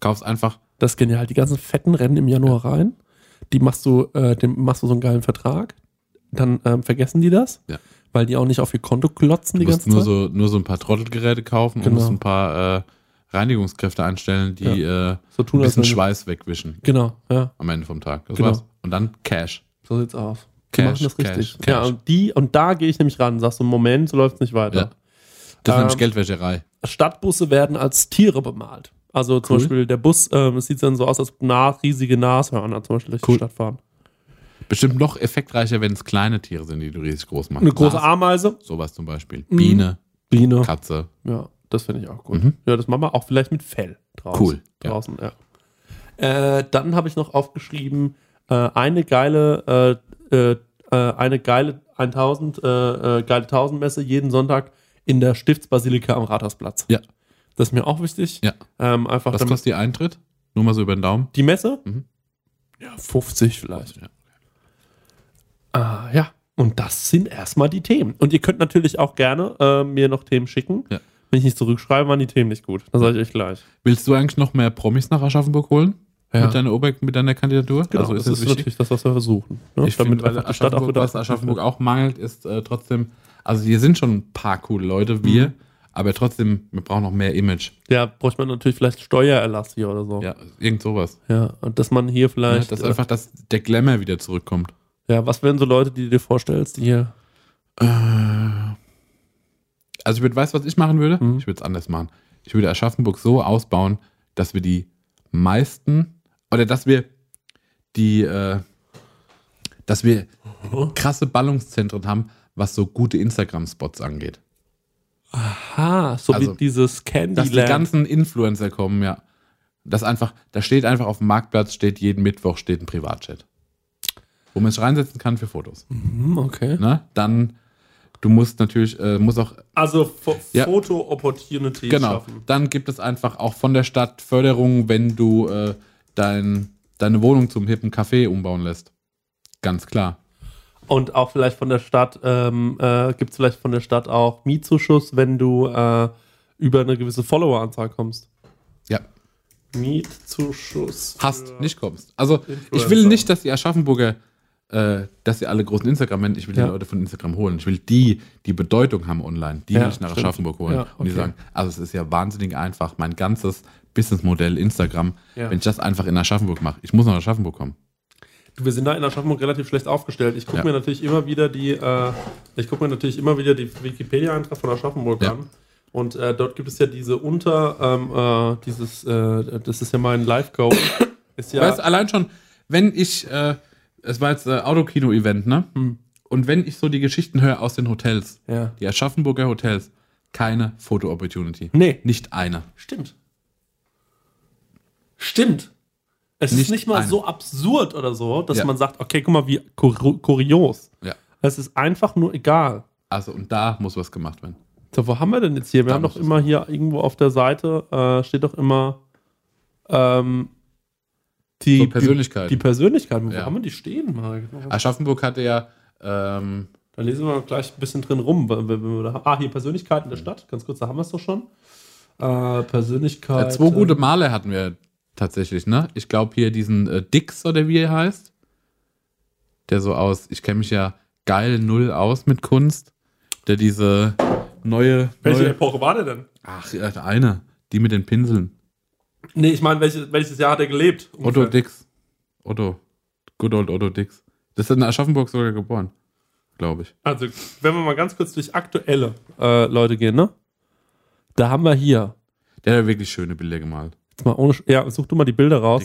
Kaufst einfach. Das ist genial. Die ganzen fetten Rennen im Januar rein. Die machst du, äh, dem machst du so einen geilen Vertrag. Dann ähm, vergessen die das, Ja. weil die auch nicht auf ihr Konto klotzen Du die ganze nur Zeit. so, nur so ein paar Trottelgeräte kaufen Genau. und musst ein paar äh, Reinigungskräfte einstellen, die äh, So tun, ein bisschen Schweiß wegwischen Genau, ja. am Ende vom Tag. Das Genau. war's. Und dann Cash. So sieht's aus. Die Cash, machen das Cash, richtig. Cash. Ja, und, die, und da gehe ich nämlich ran, sagst du, Moment, so läuft's nicht weiter. Ja. Das ist nämlich Ähm, Geldwäscherei. Stadtbusse werden als Tiere bemalt. Also zum Cool. Beispiel der Bus, ähm, es sieht dann so aus, als ob na, riesige Nashörner zum Beispiel durch Cool. die Stadt fahren. Bestimmt noch effektreicher, wenn es kleine Tiere sind, die du riesig groß machst. Eine große Nas- Ameise, Sowas zum Beispiel. Mhm. Biene, Biene. Katze. Ja, das finde ich auch gut. Mhm. Ja, das machen wir auch vielleicht mit Fell draußen. Cool, ja. Draußen, ja. Äh, dann habe ich noch aufgeschrieben, äh, eine geile, äh, äh, äh, eine geile 1000, äh, äh, geile 1000 Messe jeden Sonntag in der Stiftsbasilika am Rathausplatz. Ja. Das ist mir auch wichtig. Ja. Ähm, einfach Was damit- kostet die Eintritt? Nur mal so über den Daumen. die Messe? Mhm. Ja, 50 vielleicht. Ja. Ah, ja. Und das sind erstmal die Themen. Und ihr könnt natürlich auch gerne äh, mir noch Themen schicken. Ja. Wenn ich nicht zurückschreibe, waren die Themen nicht gut. Das sage ich euch gleich. Willst du eigentlich noch mehr Promis nach Aschaffenburg holen? Ja. Mit, deiner Ober mit deiner Kandidatur? Genau, also ist das das ist wichtig? natürlich das, was wir versuchen. Ne? Ich finde, weil die Stadt auch wieder was Aschaffenburg auch mangelt, ist äh, trotzdem, also hier sind schon ein paar coole Leute, wir, Mhm. Aber trotzdem, wir brauchen noch mehr Image. Ja, bräuchte man natürlich vielleicht Steuererlass hier oder so. Ja, irgend sowas. Ja, und dass man hier Ja, vielleicht. dass äh, einfach dass der Glamour wieder zurückkommt. ja, was wären so Leute, die du dir vorstellst, die hier. Äh, also ich würde, weißt du, was ich machen würde? Mhm. Ich würde es anders machen. Ich würde Aschaffenburg so ausbauen, dass wir die meisten, oder dass wir die, äh, dass wir krasse Ballungszentren haben, was so gute Instagram-Spots angeht. Aha, so Also, wie dieses Dass die Candyland. ganzen Influencer kommen, ja. Das einfach, da steht einfach auf dem Marktplatz, steht jeden Mittwoch steht ein Privatchat. Wo man sich reinsetzen kann für Fotos. Hm, okay. Ne? Dann, du musst natürlich, äh, musst auch Also Fo Ja. Foto-Opportunities Genau. schaffen. Dann gibt es einfach auch von der Stadt Förderung, wenn du äh, dein, deine Wohnung zum hippen Café umbauen lässt. Ganz klar. Und auch vielleicht von der Stadt, ähm, äh, gibt es vielleicht von der Stadt auch Mietzuschuss, wenn du äh, über eine gewisse Followeranzahl kommst. Ja. Mietzuschuss. Hast, nicht kommst. Also ich Influencer. will nicht, dass die Aschaffenburger, äh, dass sie alle großen Instagram nennen. Ich will Ja. die Leute von Instagram holen. Ich will die, die Bedeutung haben online. Die Ja, will ich nach stimmt. Aschaffenburg holen. Ja, Und die okay. sagen, also es ist ja wahnsinnig einfach. Mein ganzes Businessmodell Instagram, wenn ich das einfach in Aschaffenburg mache. Ich muss nach Aschaffenburg kommen. Wir sind da in Aschaffenburg relativ schlecht aufgestellt. Ich gucke Ja. mir natürlich immer wieder die, äh, ich gucke mir natürlich immer wieder die Wikipedia-Eintrag von Aschaffenburg Ja. an. Und äh, dort gibt es ja diese Unter, ähm, äh, dieses, äh, das ist ja mein Live-Go. <coughs> ist ja, Weißt du, allein schon, wenn ich, äh, es war jetzt äh, Autokino-Event, ne? Hm. Und wenn ich so die Geschichten höre aus den Hotels, ja. die Aschaffenburger Hotels, keine Foto-Opportunity. Nee, Nicht eine. stimmt. Stimmt. Es ist Nicht nicht mal eine. so absurd oder so, dass Ja. man sagt, okay, guck mal, wie kur kurios. Ja. Es ist einfach nur egal. Also, und da muss was gemacht werden. So, wo haben wir denn jetzt hier? Wir Da haben doch immer hier irgendwo auf der Seite, äh, steht doch immer ähm, die, So Persönlichkeiten. Die, die Persönlichkeiten. Wo Ja. haben wir die stehen? Aschaffenburg hatte ja, ähm, Da lesen wir gleich ein bisschen drin rum. Ah, hier Persönlichkeiten der Stadt. Ganz kurz, da haben wir es doch schon. Äh, Persönlichkeit. äh, zwei gute Male hatten wir tatsächlich, ne? Ich glaube hier diesen äh, Dix oder wie er heißt. Der so aus, ich kenne mich ja geil null aus mit Kunst. Der diese neue. Welche neue Epoche war der denn? ach, eine. Die mit den Pinseln. Nee, ich meine, welches, welches Jahr hat er gelebt? Otto ungefähr? Dix. Otto. Good old Otto Dix. Das ist in Aschaffenburg sogar geboren. Glaube ich. Also, wenn wir mal ganz kurz durch aktuelle äh, Leute gehen, ne? Da haben wir hier, Der hat ja wirklich schöne Bilder gemalt. Jetzt mal ohne, ja, such du mal die Bilder raus.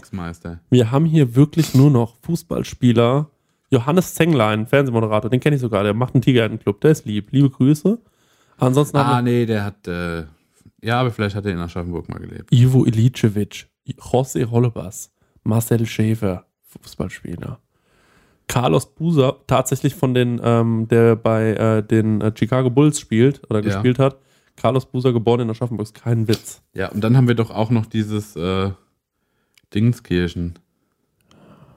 Wir haben hier wirklich nur noch Fußballspieler. Johannes Zenglein, Fernsehmoderator, den kenne ich sogar, der macht einen Tigerclub, der ist lieb. Liebe Grüße. Ansonsten Ah, nee, der hat. Äh, ja, aber vielleicht hat er in Aschaffenburg mal gelebt. Ivo Ilicevic, José Hollebas, Marcel Schäfer, Fußballspieler. Carlos Buser, tatsächlich von den, ähm, der bei äh, den äh, Chicago Bulls spielt oder Ja. gespielt hat. Carlos Buser, geboren in Aschaffenburg, ist kein Witz. Ja, und dann haben wir doch auch noch dieses äh, Dingskirchen.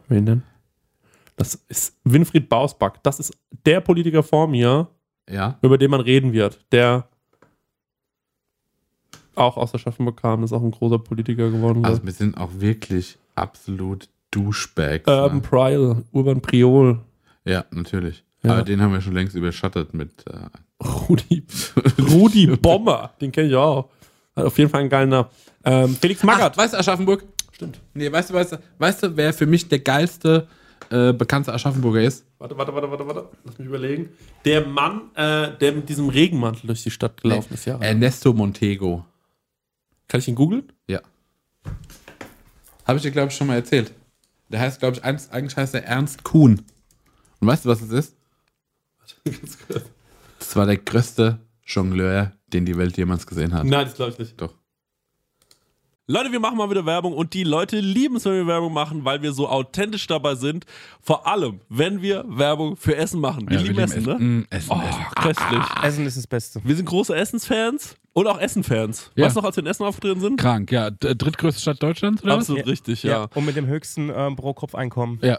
Wen denn? Das ist Winfried Bausback. Das ist der Politiker vor mir, Ja. über den man reden wird, der auch aus Aschaffenburg kam, ist auch ein großer Politiker geworden. Also wir sind auch wirklich absolut Douchebags. Urban ne? Priol, Urban Priol, Ja, natürlich. Ja. Aber den haben wir schon längst überschattet mit. Äh, Rudi, <laughs> Rudi Bommer, den kenne ich auch. Hat auf jeden Fall einen geilen Namen. Ähm, Felix Ach, Magath. weißt du, Aschaffenburg? Stimmt. Nee, weißt du, weißt du, weißt du, wer für mich der geilste äh, bekanntester Aschaffenburger ist? Warte, warte, warte, warte, warte. Lass mich überlegen. Der Mann, äh, der mit diesem Regenmantel durch die Stadt gelaufen ist, ja. Ernesto Montego. Kann ich ihn googeln? Ja. Habe ich dir, glaube ich, schon mal erzählt. Der heißt, glaube ich, eigentlich heißt er Ernst Kuhn. Und weißt du, was es ist? <laughs> Das war der größte Jongleur, den die Welt jemals gesehen hat. Nein, das glaube ich nicht. Doch. Leute, wir machen mal wieder Werbung und die Leute lieben es, wenn wir Werbung machen, weil wir so authentisch dabei sind. Vor allem, wenn wir Werbung für Essen machen. Wir Ja, lieben wir Essen, ne? Mm, Essen, Oh, Essen. köstlich. Essen ist das Beste. Wir sind große Essensfans und auch Essenfans. Ja. Weißt du noch, als wir in Essen aufgetreten sind? Krank, ja. Drittgrößte Stadt Deutschlands, oder Absolut richtig, ja. Und mit dem höchsten ähm, Pro-Kopf-Einkommen. Ja.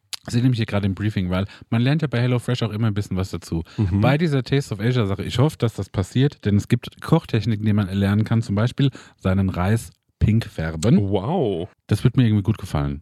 Ich sehe nämlich hier gerade im Briefing, weil man lernt ja bei HelloFresh auch immer ein bisschen was dazu. Bei dieser Taste of Asia Sache, ich hoffe, dass das passiert, denn es gibt Kochtechniken, die man lernen kann, zum Beispiel seinen Reis pink färben. Wow. Das wird mir irgendwie gut gefallen.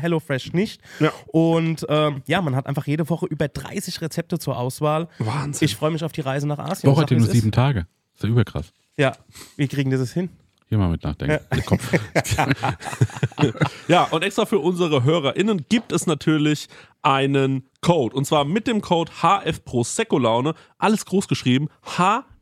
HelloFresh nicht. Ja. Und ähm, ja, man hat einfach jede Woche über 30 Rezepte zur Auswahl. Wahnsinn. Ich freue mich auf die Reise nach Asien. Woche sag, nur sieben. Tage. Ist ja überkrass. Ja, wie kriegen das hin? Hier mal mit nachdenken. Der Kopf. <laughs> Ja, und extra für unsere HörerInnen gibt es natürlich einen Code. Und zwar mit dem Code HF Prosecco Laune. Alles groß geschrieben. HF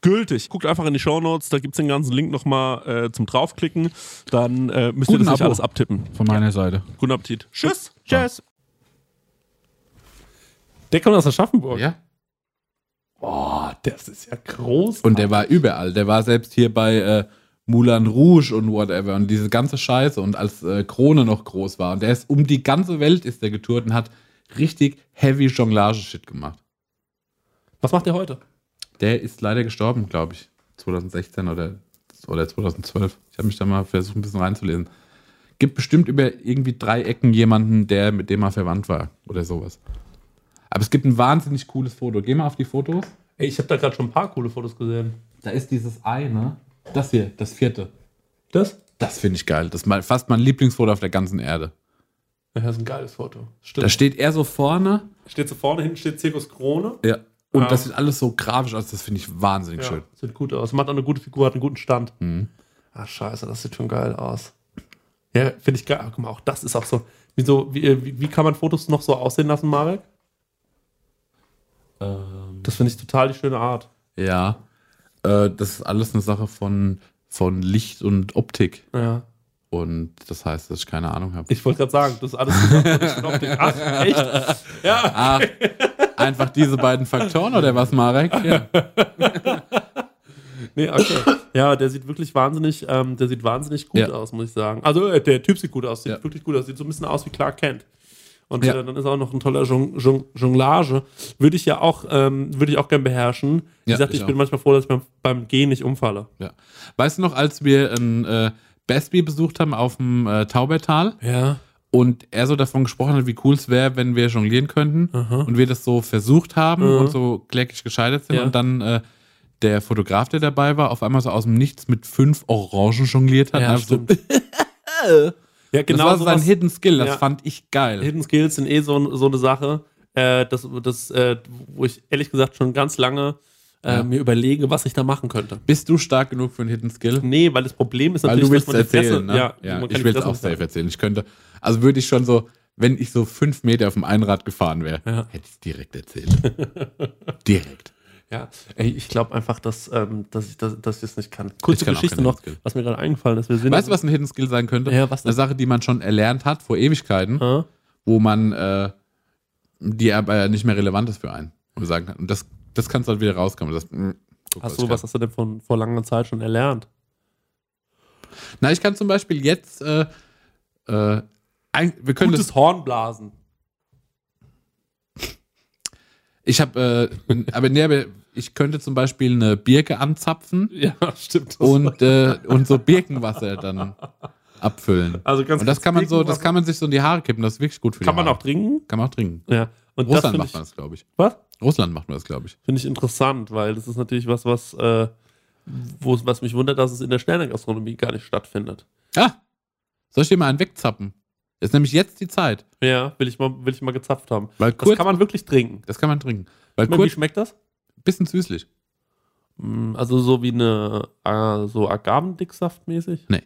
gültig. Guckt einfach in die Shownotes, da gibt's den ganzen Link nochmal äh, zum draufklicken. Dann äh, müsst Guten ihr das nicht Abo. alles abtippen. Von meiner Seite. Guten Appetit. Tschüss. Tschüss. Der kommt aus Aschaffenburg. Ja. Boah, das ist ja groß. Und der war überall. Der war selbst hier bei äh, Moulin Rouge und whatever und diese ganze Scheiße und als äh, Krone noch groß war. Und der ist um die ganze Welt ist der getourt und hat richtig heavy Jonglage-Shit gemacht. Was macht der heute? Der ist leider gestorben, glaube ich. 2016 oder, oder 2012. Ich habe mich da mal versucht, ein bisschen reinzulesen. Gibt bestimmt über irgendwie drei Ecken jemanden, der mit dem er verwandt war oder sowas. Aber es gibt ein wahnsinnig cooles Foto. Geh mal auf die Fotos. Ey, ich habe da gerade schon ein paar coole Fotos gesehen. Da ist dieses eine. Das hier, das vierte. Das? Das finde ich geil. Das ist mal, fast mein Lieblingsfoto auf der ganzen Erde. Ja, das ist ein geiles Foto. Stimmt. Da steht er so vorne. steht so vorne, hinten steht Zirkus Krone. Ja. Und Ja. das sieht alles so grafisch aus. Das finde ich wahnsinnig Ja, schön. sieht gut aus. Macht auch eine gute Figur, hat einen guten Stand. Mhm. Ah, scheiße, das sieht schon geil aus. Ja, finde ich geil. Ach, guck mal, auch das ist auch so. Wieso, wie, wie, wie kann man Fotos noch so aussehen lassen, Marek? Ähm, Das finde ich total die schöne Art. ja. Äh, das ist alles eine Sache von, von Licht und Optik. Ja. Und das heißt, dass ich keine Ahnung habe. Ich wollte gerade sagen, das ist alles was ich noch denke. Ach, echt? <laughs> Ja. Ach, einfach diese beiden Faktoren oder was, Marek? Ja. <laughs> Nee, okay. Ja, der sieht wirklich wahnsinnig, ähm, der sieht wahnsinnig gut Ja. aus, muss ich sagen. Also äh, der Typ sieht gut aus, sieht Ja. wirklich gut aus, sieht so ein bisschen aus wie Clark Kent. Und Ja. äh, dann ist auch noch ein toller Jong Jong Jonglage. Würde ich ja auch, ähm, würde ich auch gern beherrschen. Wie gesagt, ich ich, bin manchmal froh, dass ich beim, beim Gehen nicht umfalle. Ja. Weißt du noch, als wir ein äh, Besby besucht haben auf dem äh, Taubertal Ja. Und er so davon gesprochen hat, wie cool es wäre, wenn wir jonglieren könnten und wir das so versucht haben Mhm. und so kläglich gescheitert sind Ja. und dann äh, der Fotograf, der dabei war, auf einmal so aus dem Nichts mit fünf Orangen jongliert hat. Ja, einfach stimmt. so, <laughs> Ja, das genau war sowas- sein Hidden Skill, das Ja. fand ich geil. Hidden Skills sind eh so, so eine Sache, äh, das, das, äh, wo ich ehrlich gesagt schon ganz lange äh, Ja. mir überlege, was ich da machen könnte. Bist du stark genug für einen Hidden Skill? Nee, weil das Problem ist Weil natürlich, du willst dass man erzählen, Fresse, ne? ja, ja ich will es auch safe erzählen. Ich könnte, also würde ich schon so, wenn ich so fünf Meter auf dem Einrad gefahren wäre, Ja. hätte ich es direkt erzählt. <laughs> direkt. Ja, ey, ich glaube einfach, dass, ähm, dass, ich, dass, dass ich das nicht kann. Kurze Ich kann Geschichte noch, was mir gerade eingefallen ist. Wir sind Weißt du, was ein Hidden Skill sein könnte? Ja, was denn? Eine Sache, die man schon erlernt hat vor Ewigkeiten, Äh? wo man, äh, die aber nicht mehr relevant ist für einen. Und sagen kann. Und das, das kannst du halt wieder rauskommen. Das, mh, guck, Hast du, kann. was hast du denn von vor langer Zeit schon erlernt? Na, ich kann zum Beispiel jetzt, äh, äh, ein, wir können das, Gutes Hornblasen. ich habe, äh, aber nee, aber ich könnte zum Beispiel eine Birke anzapfen <laughs> Ja, stimmt. Und, äh, und so Birkenwasser dann abfüllen. also ganz Und das kann man so, das kann man sich so in die Haare kippen, das ist wirklich gut für kann die man Haare. auch trinken. Kann man auch trinken. Ja. Und Russland macht ich, man das, glaube ich. was? Russland macht man das, glaube ich. Finde ich interessant, weil das ist natürlich was, was, äh, wo, was mich wundert, dass es in der Sternegastronomie gar nicht stattfindet. Ah, soll ich dir mal einen wegzappen? Ist nämlich jetzt die Zeit. Ja, will ich mal, will ich mal gezapft haben. Weil Das kurz, kann man wirklich trinken. das kann man trinken. Weil Wie kurz, schmeckt das? bisschen süßlich. Mm, Also so wie eine äh, so Agavendicksaft mäßig? Nee.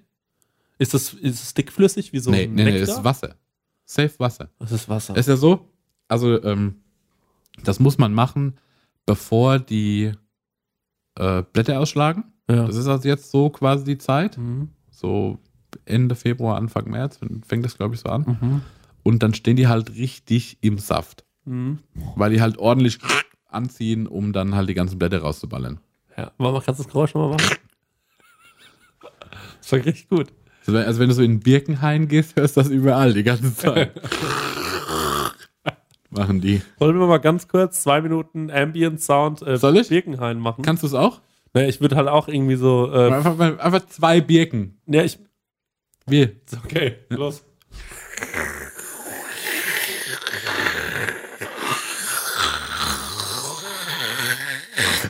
Ist das ist es dickflüssig wie so nee, ein nee, nee, Nektar? das ist Wasser. Safe Wasser. Das ist Wasser. Ist ja so, also ähm, das muss man machen, bevor die äh, Blätter ausschlagen. ja. Das ist also jetzt so quasi die Zeit. Mhm. So Ende Februar, Anfang März fängt das, glaube ich, so an. Mhm. Und dann stehen die halt richtig im Saft. Mhm. Weil die halt ordentlich anziehen, um dann halt die ganzen Blätter rauszuballern. Ja. Warte mal, kannst du das Geräusch nochmal machen? <laughs> Das war richtig gut. Also wenn- also wenn du so in den Birkenhain gehst, hörst du das überall die ganze Zeit. <laughs> Machen die. Wollen wir mal ganz kurz zwei Minuten Ambient Sound äh, Soll ich? Birkenhain machen? Kannst du es auch? Ja, ich würde halt auch irgendwie so. Äh, Einfach, einfach zwei Birken. ja, ich. Wie? Okay, los.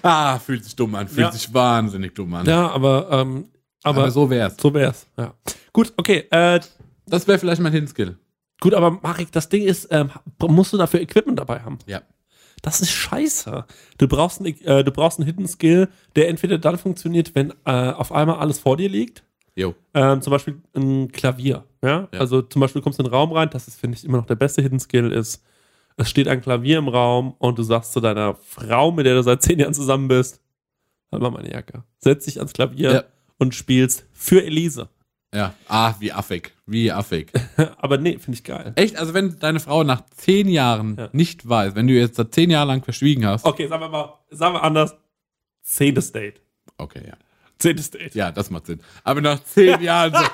Ah, fühlt sich dumm an. Fühlt Ja. sich wahnsinnig dumm an. Ja, aber, ähm, aber, Aber so wär's. so wär's. Ja. Gut, okay. Äh, Das wäre vielleicht mein Hinskill. Gut, aber Marek, das Ding ist, ähm, musst du dafür Equipment dabei haben? Ja. Das ist scheiße. Du brauchst, einen, äh, du brauchst einen Hidden Skill, der entweder dann funktioniert, wenn äh, auf einmal alles vor dir liegt. Jo. Ähm, zum Beispiel ein Klavier. Ja? Ja. Also zum Beispiel du kommst in den Raum rein, das ist, finde ich, immer noch der beste Hidden Skill ist, es steht ein Klavier im Raum und du sagst zu deiner Frau, mit der du seit zehn Jahren zusammen bist, halt mal meine Jacke. Setz dich ans Klavier Ja. und spielst für Elise. Ja. Ah, wie affig. Wie affig. <laughs> Aber nee, finde ich geil. Echt? Also wenn deine Frau nach zehn Jahren Ja. nicht weiß, wenn du jetzt seit zehn Jahren lang verschwiegen hast. Okay, sagen wir mal, sagen wir anders. Zehntes Date. Okay, ja. Zehntes Date. Ja, das macht Sinn. Aber nach zehn <laughs> Jahren so,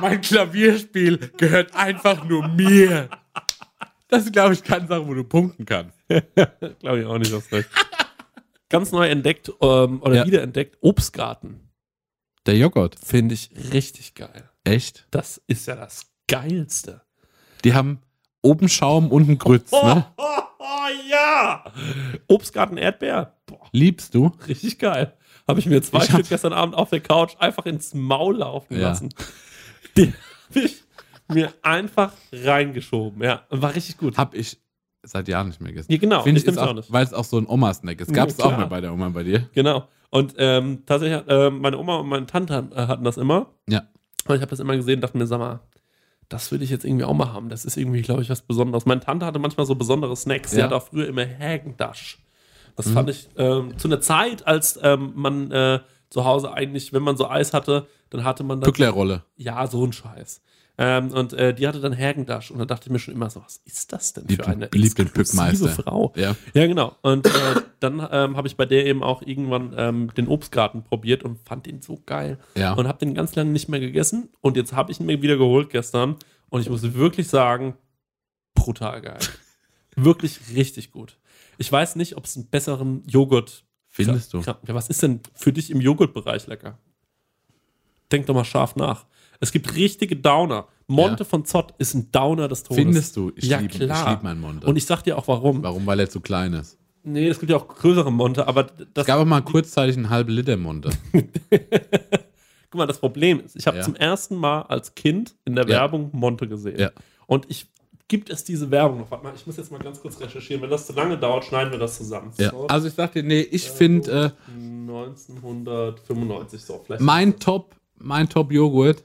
mein Klavierspiel gehört einfach nur mir. Das ist, glaube ich, keine Sache, wo du punkten kannst. <laughs> Glaube ich auch nicht, das recht. Ganz neu entdeckt ähm, oder Ja. wiederentdeckt, Obstgarten. Der Joghurt. Finde ich richtig geil. Echt? Das ist ja das Geilste. Die haben oben Schaum, unten Grütz, ne? Oh, <laughs> oh, ja! Obstgarten Erdbeer. Boah, Liebst du? richtig geil. Habe ich mir zwei Ich Stück gestern Abend auf der Couch einfach ins Maul laufen Ja. lassen. Die habe ich mir einfach reingeschoben. Ja, war richtig gut. Hab ich seit Jahren nicht mehr gegessen. Ja, genau. Finde ich ich, auch auch, nicht. weil es auch so ein Oma-Snack ist. Gab es Ja, auch mal bei der Oma bei dir? Genau. Und ähm, tatsächlich, äh, meine Oma und meine Tante äh, hatten das immer. Ja. Und ich habe das immer gesehen und dachte mir, sag mal, das will ich jetzt irgendwie auch mal haben. Das ist irgendwie, glaube ich, was Besonderes. Meine Tante hatte manchmal so besondere Snacks. Sie Ja. hatte auch früher immer Hägendasch. Das fand ich ähm, zu einer Zeit, als ähm, man äh, zu Hause eigentlich, wenn man so Eis hatte, dann hatte man dann Pücklerrolle. ja, so ein Scheiß. Ähm, und äh, die hatte dann Hergendasch und da dachte ich mir schon immer so, was ist das denn für eine beliebte exklusive. Frau? Ja. Ja, genau. Und äh, dann ähm, habe ich bei der eben auch irgendwann ähm, den Obstgarten probiert und fand den so geil. Ja. Und habe den ganz lange nicht mehr gegessen. Und jetzt habe ich ihn mir wieder geholt gestern. Und ich muss wirklich sagen, brutal geil. <laughs> wirklich richtig gut. Ich weiß nicht, ob es einen besseren Joghurt Findest du? ja, was ist denn für dich im Joghurtbereich lecker? Denk doch mal scharf nach. Es gibt richtige Downer. Monte Ja. von Zott ist ein Downer des Todes. Findest du? Ich ja, liebe klar. ich lieb meinen Monte. Und ich sag dir auch warum. Warum? Weil er zu klein ist. Nee, es gibt ja auch größere Monte, aber das, Es gab auch mal kurzzeitig einen halben Liter Monte. <laughs> guck mal, das Problem ist, ich habe Ja. zum ersten Mal als Kind in der Ja. Werbung Monte gesehen. Ja. Und ich gibt es diese Werbung noch. Warte mal, ich muss jetzt mal ganz kurz recherchieren. Wenn das zu lange dauert, schneiden wir das zusammen. Ja. So, Also ich sag dir, nee, ich finde äh, 1995 so. Vielleicht mein Top, mein Top Joghurt,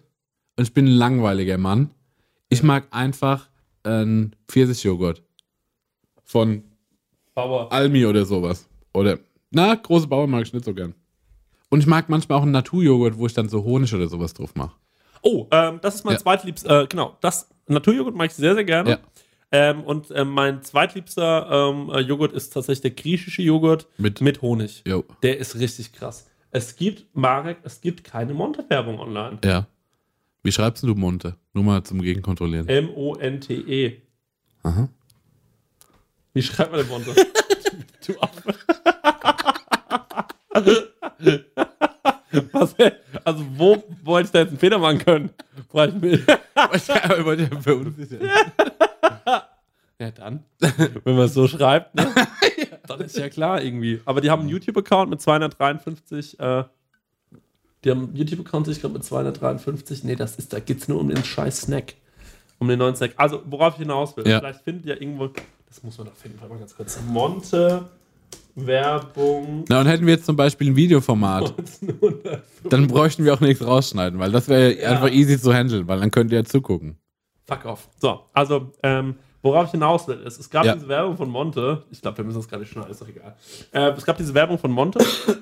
und ich bin ein langweiliger Mann. Ich mag einfach einen Pfirsichjoghurt von Bauer. Almi oder sowas. Oder, na, große Bauern mag ich nicht so gern. Und ich mag manchmal auch einen Naturjoghurt, wo ich dann so Honig oder sowas drauf mache. Oh, ähm, das ist mein Ja. zweitliebster, äh, genau, das Naturjoghurt mag ich sehr, sehr gerne. Ja. Ähm, und ähm, mein zweitliebster ähm, äh, Joghurt ist tatsächlich der griechische Joghurt Mit- mit Honig. Jo. Der ist richtig krass. Es gibt, Marek, es gibt keine Monte-Werbung online. Ja. Wie schreibst du Monte? Nur mal zum Gegenkontrollieren. M-O-N-T-E. Aha. E. Wie schreibt man den Monte? <laughs> du Affe. <laughs> Was, also, wo wollte ich da jetzt einen Fehler machen können? Frag ich mich. ich wollte ja verunsichern. <laughs> Ja, dann. Wenn man es so schreibt, ne? dann ist ja klar irgendwie. Aber die haben einen YouTube-Account mit 253, äh, die haben YouTube-Account, ich glaube, mit 253. Nee, das ist, da geht es nur um den scheiß Snack. Um den neuen Snack. Also, worauf ich hinaus will. Ja. Vielleicht findet ihr irgendwo, das muss man doch finden, warte mal ganz kurz. Monte Werbung. Na, und hätten wir jetzt zum Beispiel ein Videoformat, <laughs> 1900. dann bräuchten wir auch nichts rausschneiden, weil das wäre Ja. einfach easy zu handeln, weil dann könnt ihr ja zugucken. Fuck off. So, also, ähm, worauf ich hinaus will, ist, es gab Ja. diese Werbung von Monte. Ich glaube, wir müssen das gar nicht schneiden, ist doch egal. Äh, es gab diese Werbung von Monte.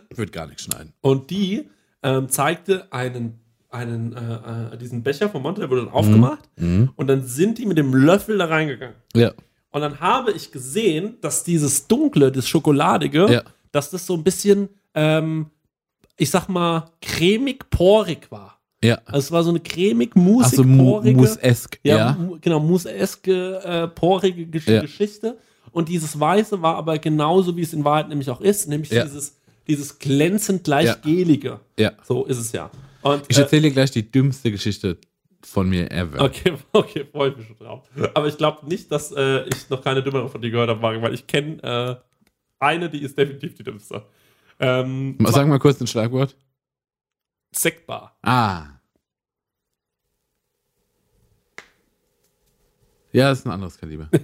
Würde gar nichts schneiden. Und die ähm, zeigte einen, einen äh, äh, diesen Becher von Monte, der wurde dann aufgemacht. Und dann sind die mit dem Löffel da reingegangen. Ja. Und dann habe ich gesehen, dass dieses Dunkle, das Schokoladige, Ja. dass das so ein bisschen, ähm, ich sag mal, cremig-porig war. Ja. Also es war so eine cremig-musig, Also mu porige, Mus-esk. ja, Ja. genau, museske, äh, porige Gesch Ja. Geschichte. Und dieses Weiße war aber genauso, wie es in Wahrheit nämlich auch ist, nämlich Ja. dieses, dieses glänzend leicht Ja. gelige. ja. So ist es ja. Und, Ich äh, erzähle dir gleich die dümmste Geschichte von mir ever. okay, <laughs> okay, freue ich mich schon drauf. Aber ich glaube nicht, dass äh, ich noch keine dümmere von dir gehört habe, weil ich kenne äh, eine, die ist definitiv die dümmste. Ähm, Mal- Sag mal kurz ein Schlagwort. Sektbar. Ah. Ja, das ist ein anderes Kaliber. <laughs>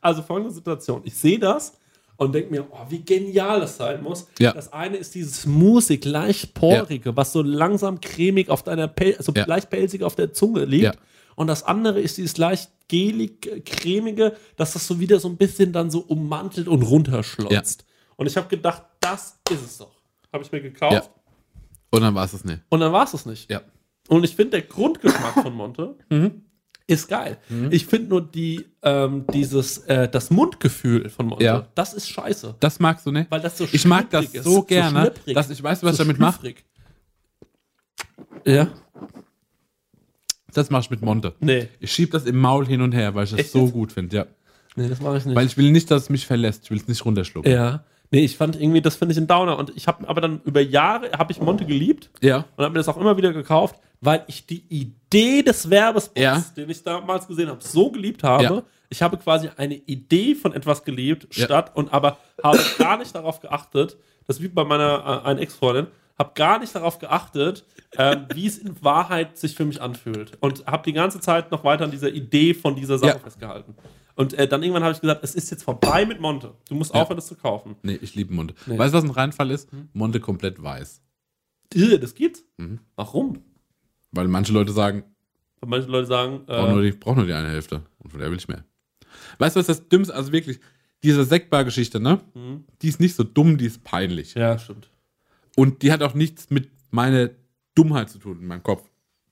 Also folgende Situation. Ich sehe das und denke mir, oh, wie genial das sein muss. Ja. Das eine ist dieses musig, leicht porige, was so langsam cremig auf deiner Pel also Ja. leicht pelzig auf der Zunge liegt. Ja. Und das andere ist dieses leicht gelig, äh, cremige, dass das so wieder so ein bisschen dann so ummantelt und runterschlotzt. Und ich habe gedacht, das ist es doch. Habe ich mir gekauft. Ja. Und dann war es das nicht. Und dann war es es nicht. Ja. Und ich finde, der Grundgeschmack von Monte ist geil. Ich finde nur die, ähm, dieses, äh, das Mundgefühl von Monte, Ja. das ist scheiße. Das magst du nicht? Weil das so ich mag das ist, so gerne, schlüpfrig, dass ich weiß, was so ich damit mache. Ja? Das mache ich mit Monte. Nee. Ich schieb das im Maul hin und her, weil ich das Echt so jetzt? gut finde, ja. Nee, das mache ich nicht. Weil ich will nicht, dass es mich verlässt. Ich will es nicht runterschlucken. ja. Nee, ich fand irgendwie, das finde ich ein Downer. Und ich habe aber dann über Jahre, habe ich Monte geliebt Ja. und habe mir das auch immer wieder gekauft, weil ich die Idee des Werbespots, Ja. den ich damals gesehen habe, so geliebt habe. Ja. Ich habe quasi eine Idee von etwas geliebt, statt und aber habe gar nicht darauf geachtet, das ist wie bei meiner äh, einen Ex-Freundin, habe gar nicht darauf geachtet, ähm, wie es in Wahrheit sich für mich anfühlt. Und habe die ganze Zeit noch weiter an dieser Idee von dieser Sache festgehalten. Und äh, dann irgendwann habe ich gesagt, es ist jetzt vorbei mit Monte. Du musst Ja. aufhören, das zu kaufen. Nee, ich liebe Monte. Nee. Weißt du, was ein Reinfall ist? Monte komplett weiß. Irre, das gibt's? Mhm. Warum? Weil manche Leute sagen, Weil manche Leute sagen, brauch nur äh, die, brauch nur die eine Hälfte. Und von der will ich mehr. Weißt du, was das Dümmste, also wirklich, diese Sektbar-Geschichte, ne? Die ist nicht so dumm, die ist peinlich. Ja, stimmt. Und die hat auch nichts mit meiner Dummheit zu tun in meinem Kopf.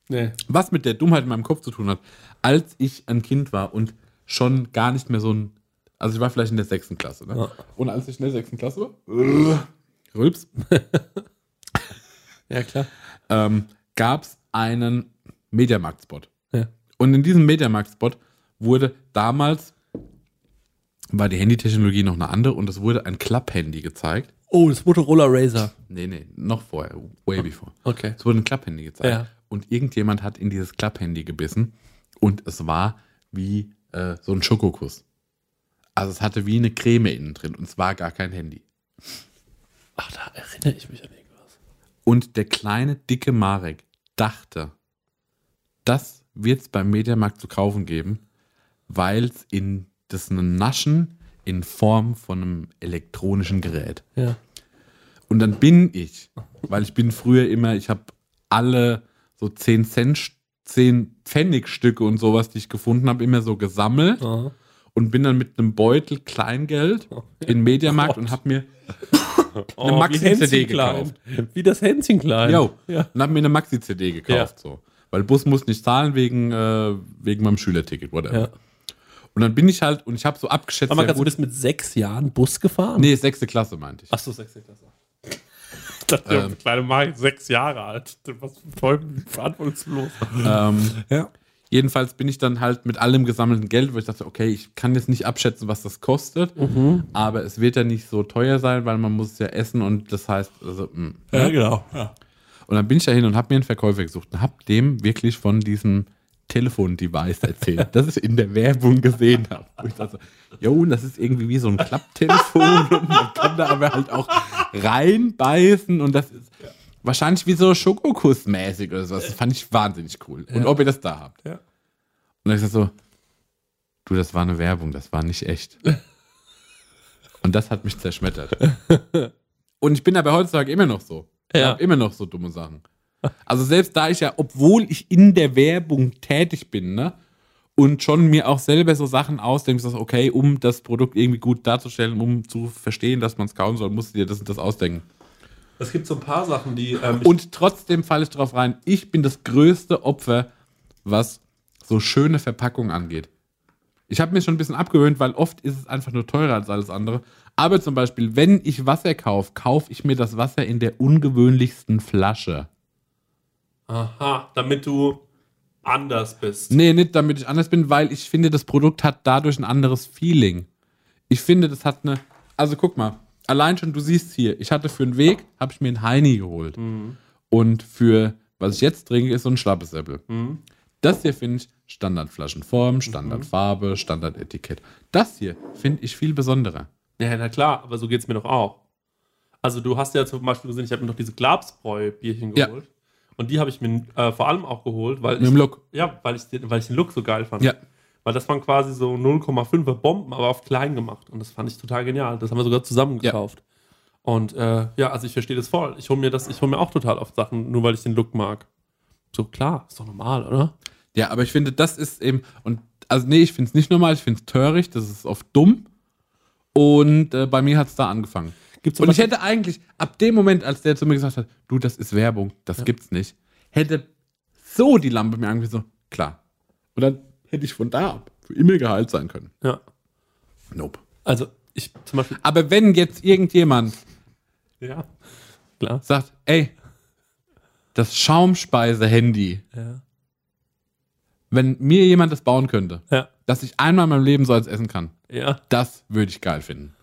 Nee. Was mit der Dummheit in meinem Kopf zu tun hat, als ich ein Kind war und schon gar nicht mehr so ein. Also ich war vielleicht in der sechsten Klasse, ne? Ja. Und als ich in der sechsten Klasse war, Rülps, <laughs> Ja, klar. ähm, gab es einen Mediamarkt-Spot. Ja. Und in diesem Mediamarkt-Spot wurde damals, war die Handytechnologie noch eine andere und es wurde ein Klapp-Handy gezeigt. Oh, das Motorola Razer. Nee, nee, noch vorher, way before. Okay. Es wurde ein Klapp-Handy gezeigt. Ja. Und irgendjemand hat in dieses Klapp-Handy gebissen und es war wie äh, so ein Schokokuss. Also es hatte wie eine Creme innen drin und es war gar kein Handy. Ach, da erinnere ich mich an irgendwas. Und der kleine, dicke Marek dachte, das wird es beim Mediamarkt zu kaufen geben, weil es in das ein Naschen in Form von einem elektronischen Gerät. Ja. Und dann bin ich, weil ich bin früher immer, ich habe alle so 10 Cent, 10 Pfennigstücke und sowas, die ich gefunden habe, immer so gesammelt Aha. und bin dann mit einem Beutel Kleingeld in den Mediamarkt Gott. und habe mir <laughs> Oh, eine Hänschen Maxi-CD gekauft. Wie das Hänschen klein. Jo, Ja. und habe mir eine Maxi-CD gekauft. So. Weil Bus muss nicht zahlen wegen, äh, wegen meinem Schülerticket, whatever. ja. Und dann bin ich halt, und ich habe so abgeschätzt, Aber ja, du bist mit sechs Jahren Bus gefahren? nee, sechste Klasse meinte ich. Achso, sechste Klasse. Ich dachte, Ähm. der kleine Marek, sechs Jahre alt. Was voll verantwortungslos. Ähm, Ja. Jedenfalls bin ich dann halt mit allem gesammelten Geld, wo ich dachte, okay, ich kann jetzt nicht abschätzen, was das kostet, aber es wird ja nicht so teuer sein, weil man muss es ja essen und das heißt, also, mh. Ja, genau. Ja. Und dann bin ich da hin und habe mir einen Verkäufer gesucht und habe dem wirklich von diesem Telefon-Device erzählt, das ich in der Werbung gesehen habe. Wo ich dachte, jo, das ist irgendwie wie so ein Klapptelefon <laughs> und man kann da aber halt auch reinbeißen und das ist wahrscheinlich wie so Schokokuss-mäßig oder sowas. Das fand ich wahnsinnig cool. Und ob ihr das da habt. Ja. Und dann ich gesagt so, du, das war eine Werbung, das war nicht echt. Und das hat mich zerschmettert. <laughs> Und ich bin aber heutzutage immer noch so. Ich Ja. habe immer noch so dumme Sachen. Also selbst da ich ja, obwohl ich in der Werbung tätig bin, ne, und schon mir auch selber so Sachen ausdenke, so, okay, um das Produkt irgendwie gut darzustellen, um zu verstehen, dass man es kaufen soll, musst du dir das und das ausdenken. Es gibt so ein paar Sachen, die. Ähm, Und trotzdem falle ich drauf rein, ich bin das größte Opfer, was so schöne Verpackungen angeht. Ich habe mir schon ein bisschen abgewöhnt, weil oft ist es einfach nur teurer als alles andere. Aber zum Beispiel, wenn ich Wasser kaufe, kaufe ich mir das Wasser in der ungewöhnlichsten Flasche. Aha, damit du anders bist. Nee, nicht damit ich anders bin, weil ich finde, das Produkt hat dadurch ein anderes Feeling. Ich finde, das hat eine. Also guck mal, allein schon, du siehst hier, ich hatte für einen Weg, habe ich mir einen Heini geholt. Und für, was ich jetzt trinke, ist so ein Schlappesäppel. Das hier finde ich Standardflaschenform, Standardfarbe, Standardetikett. Das hier finde ich viel besonderer. Ja, na klar, aber so geht es mir doch auch. Also du hast ja zum Beispiel gesehen, ich habe mir noch diese Glabsbräu-Bierchen Ja. Und die habe ich mir äh, vor allem auch geholt, weil Mit ich, Look. ja, weil ich, den, weil ich den Look so geil fand. Ja. Weil das waren quasi so 0,5er Bomben, aber auf klein gemacht. Und das fand ich total genial. Das haben wir sogar zusammen Ja. gekauft. Und äh, ja, also ich verstehe das voll. Ich hole mir das, ich hole mir auch total oft Sachen, nur weil ich den Look mag. So klar, ist doch normal, oder? Ja, aber ich finde, das ist eben, und also nee, ich finde es nicht normal, ich finde es töricht, das ist oft dumm. Und äh, bei mir hat es da angefangen. Gibt's Und ich hätte eigentlich, ab dem Moment, als der zu mir gesagt hat, du, das ist Werbung, das gibt's nicht, hätte so die Lampe mir angefangen, so, klar. Und dann hätte ich von da ab für immer geheilt sein können. ja. Nope. Also ich zum Beispiel, Aber wenn jetzt irgendjemand ja, klar. sagt, ey, das Schaumspeise-Handy, Ja. wenn mir jemand das bauen könnte, Ja. dass ich einmal in meinem Leben so als essen kann, Ja. das würde ich geil finden.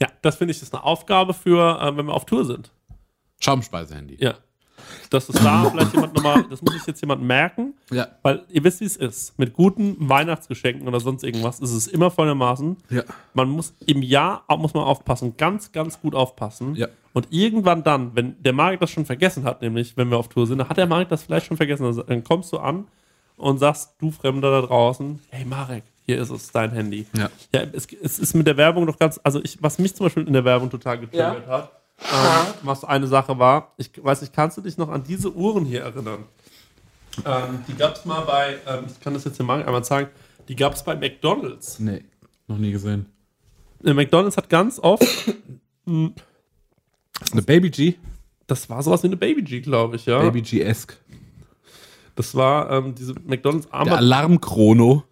Ja, das finde ich ist eine Aufgabe für, äh, wenn wir auf Tour sind. Schaumspeise-Handy. Ja. Dass es da <laughs> vielleicht jemand nochmal, das muss sich jetzt jemand merken, Ja. weil ihr wisst, wie es ist. Mit guten Weihnachtsgeschenken oder sonst irgendwas ist es immer folgendermaßen. Ja. Man muss im Jahr auch- muss man aufpassen, ganz, ganz gut aufpassen. Ja. Und irgendwann dann, wenn der Marek das schon vergessen hat, nämlich wenn wir auf Tour sind, dann hat der Marek das vielleicht schon vergessen. Also, dann kommst du an und sagst, du Fremder da draußen, hey Marek, hier ist es, dein Handy. Ja. Ja, es, es ist mit der Werbung doch ganz, also ich, was mich zum Beispiel in der Werbung total getriggert hat, ähm, was eine Sache war, ich weiß nicht, kannst du dich noch an diese Uhren hier erinnern? Ähm, die gab es mal bei, ähm, ich kann das jetzt hier mal einmal zeigen, die gab es bei McDonalds. Nee, noch nie gesehen. Äh, McDonalds hat ganz oft, Das ist eine Baby G. das war sowas wie eine Baby G, glaube ich, ja. Baby G-esque. Das war ähm, diese McDonalds Der Armband. Alarmchrono.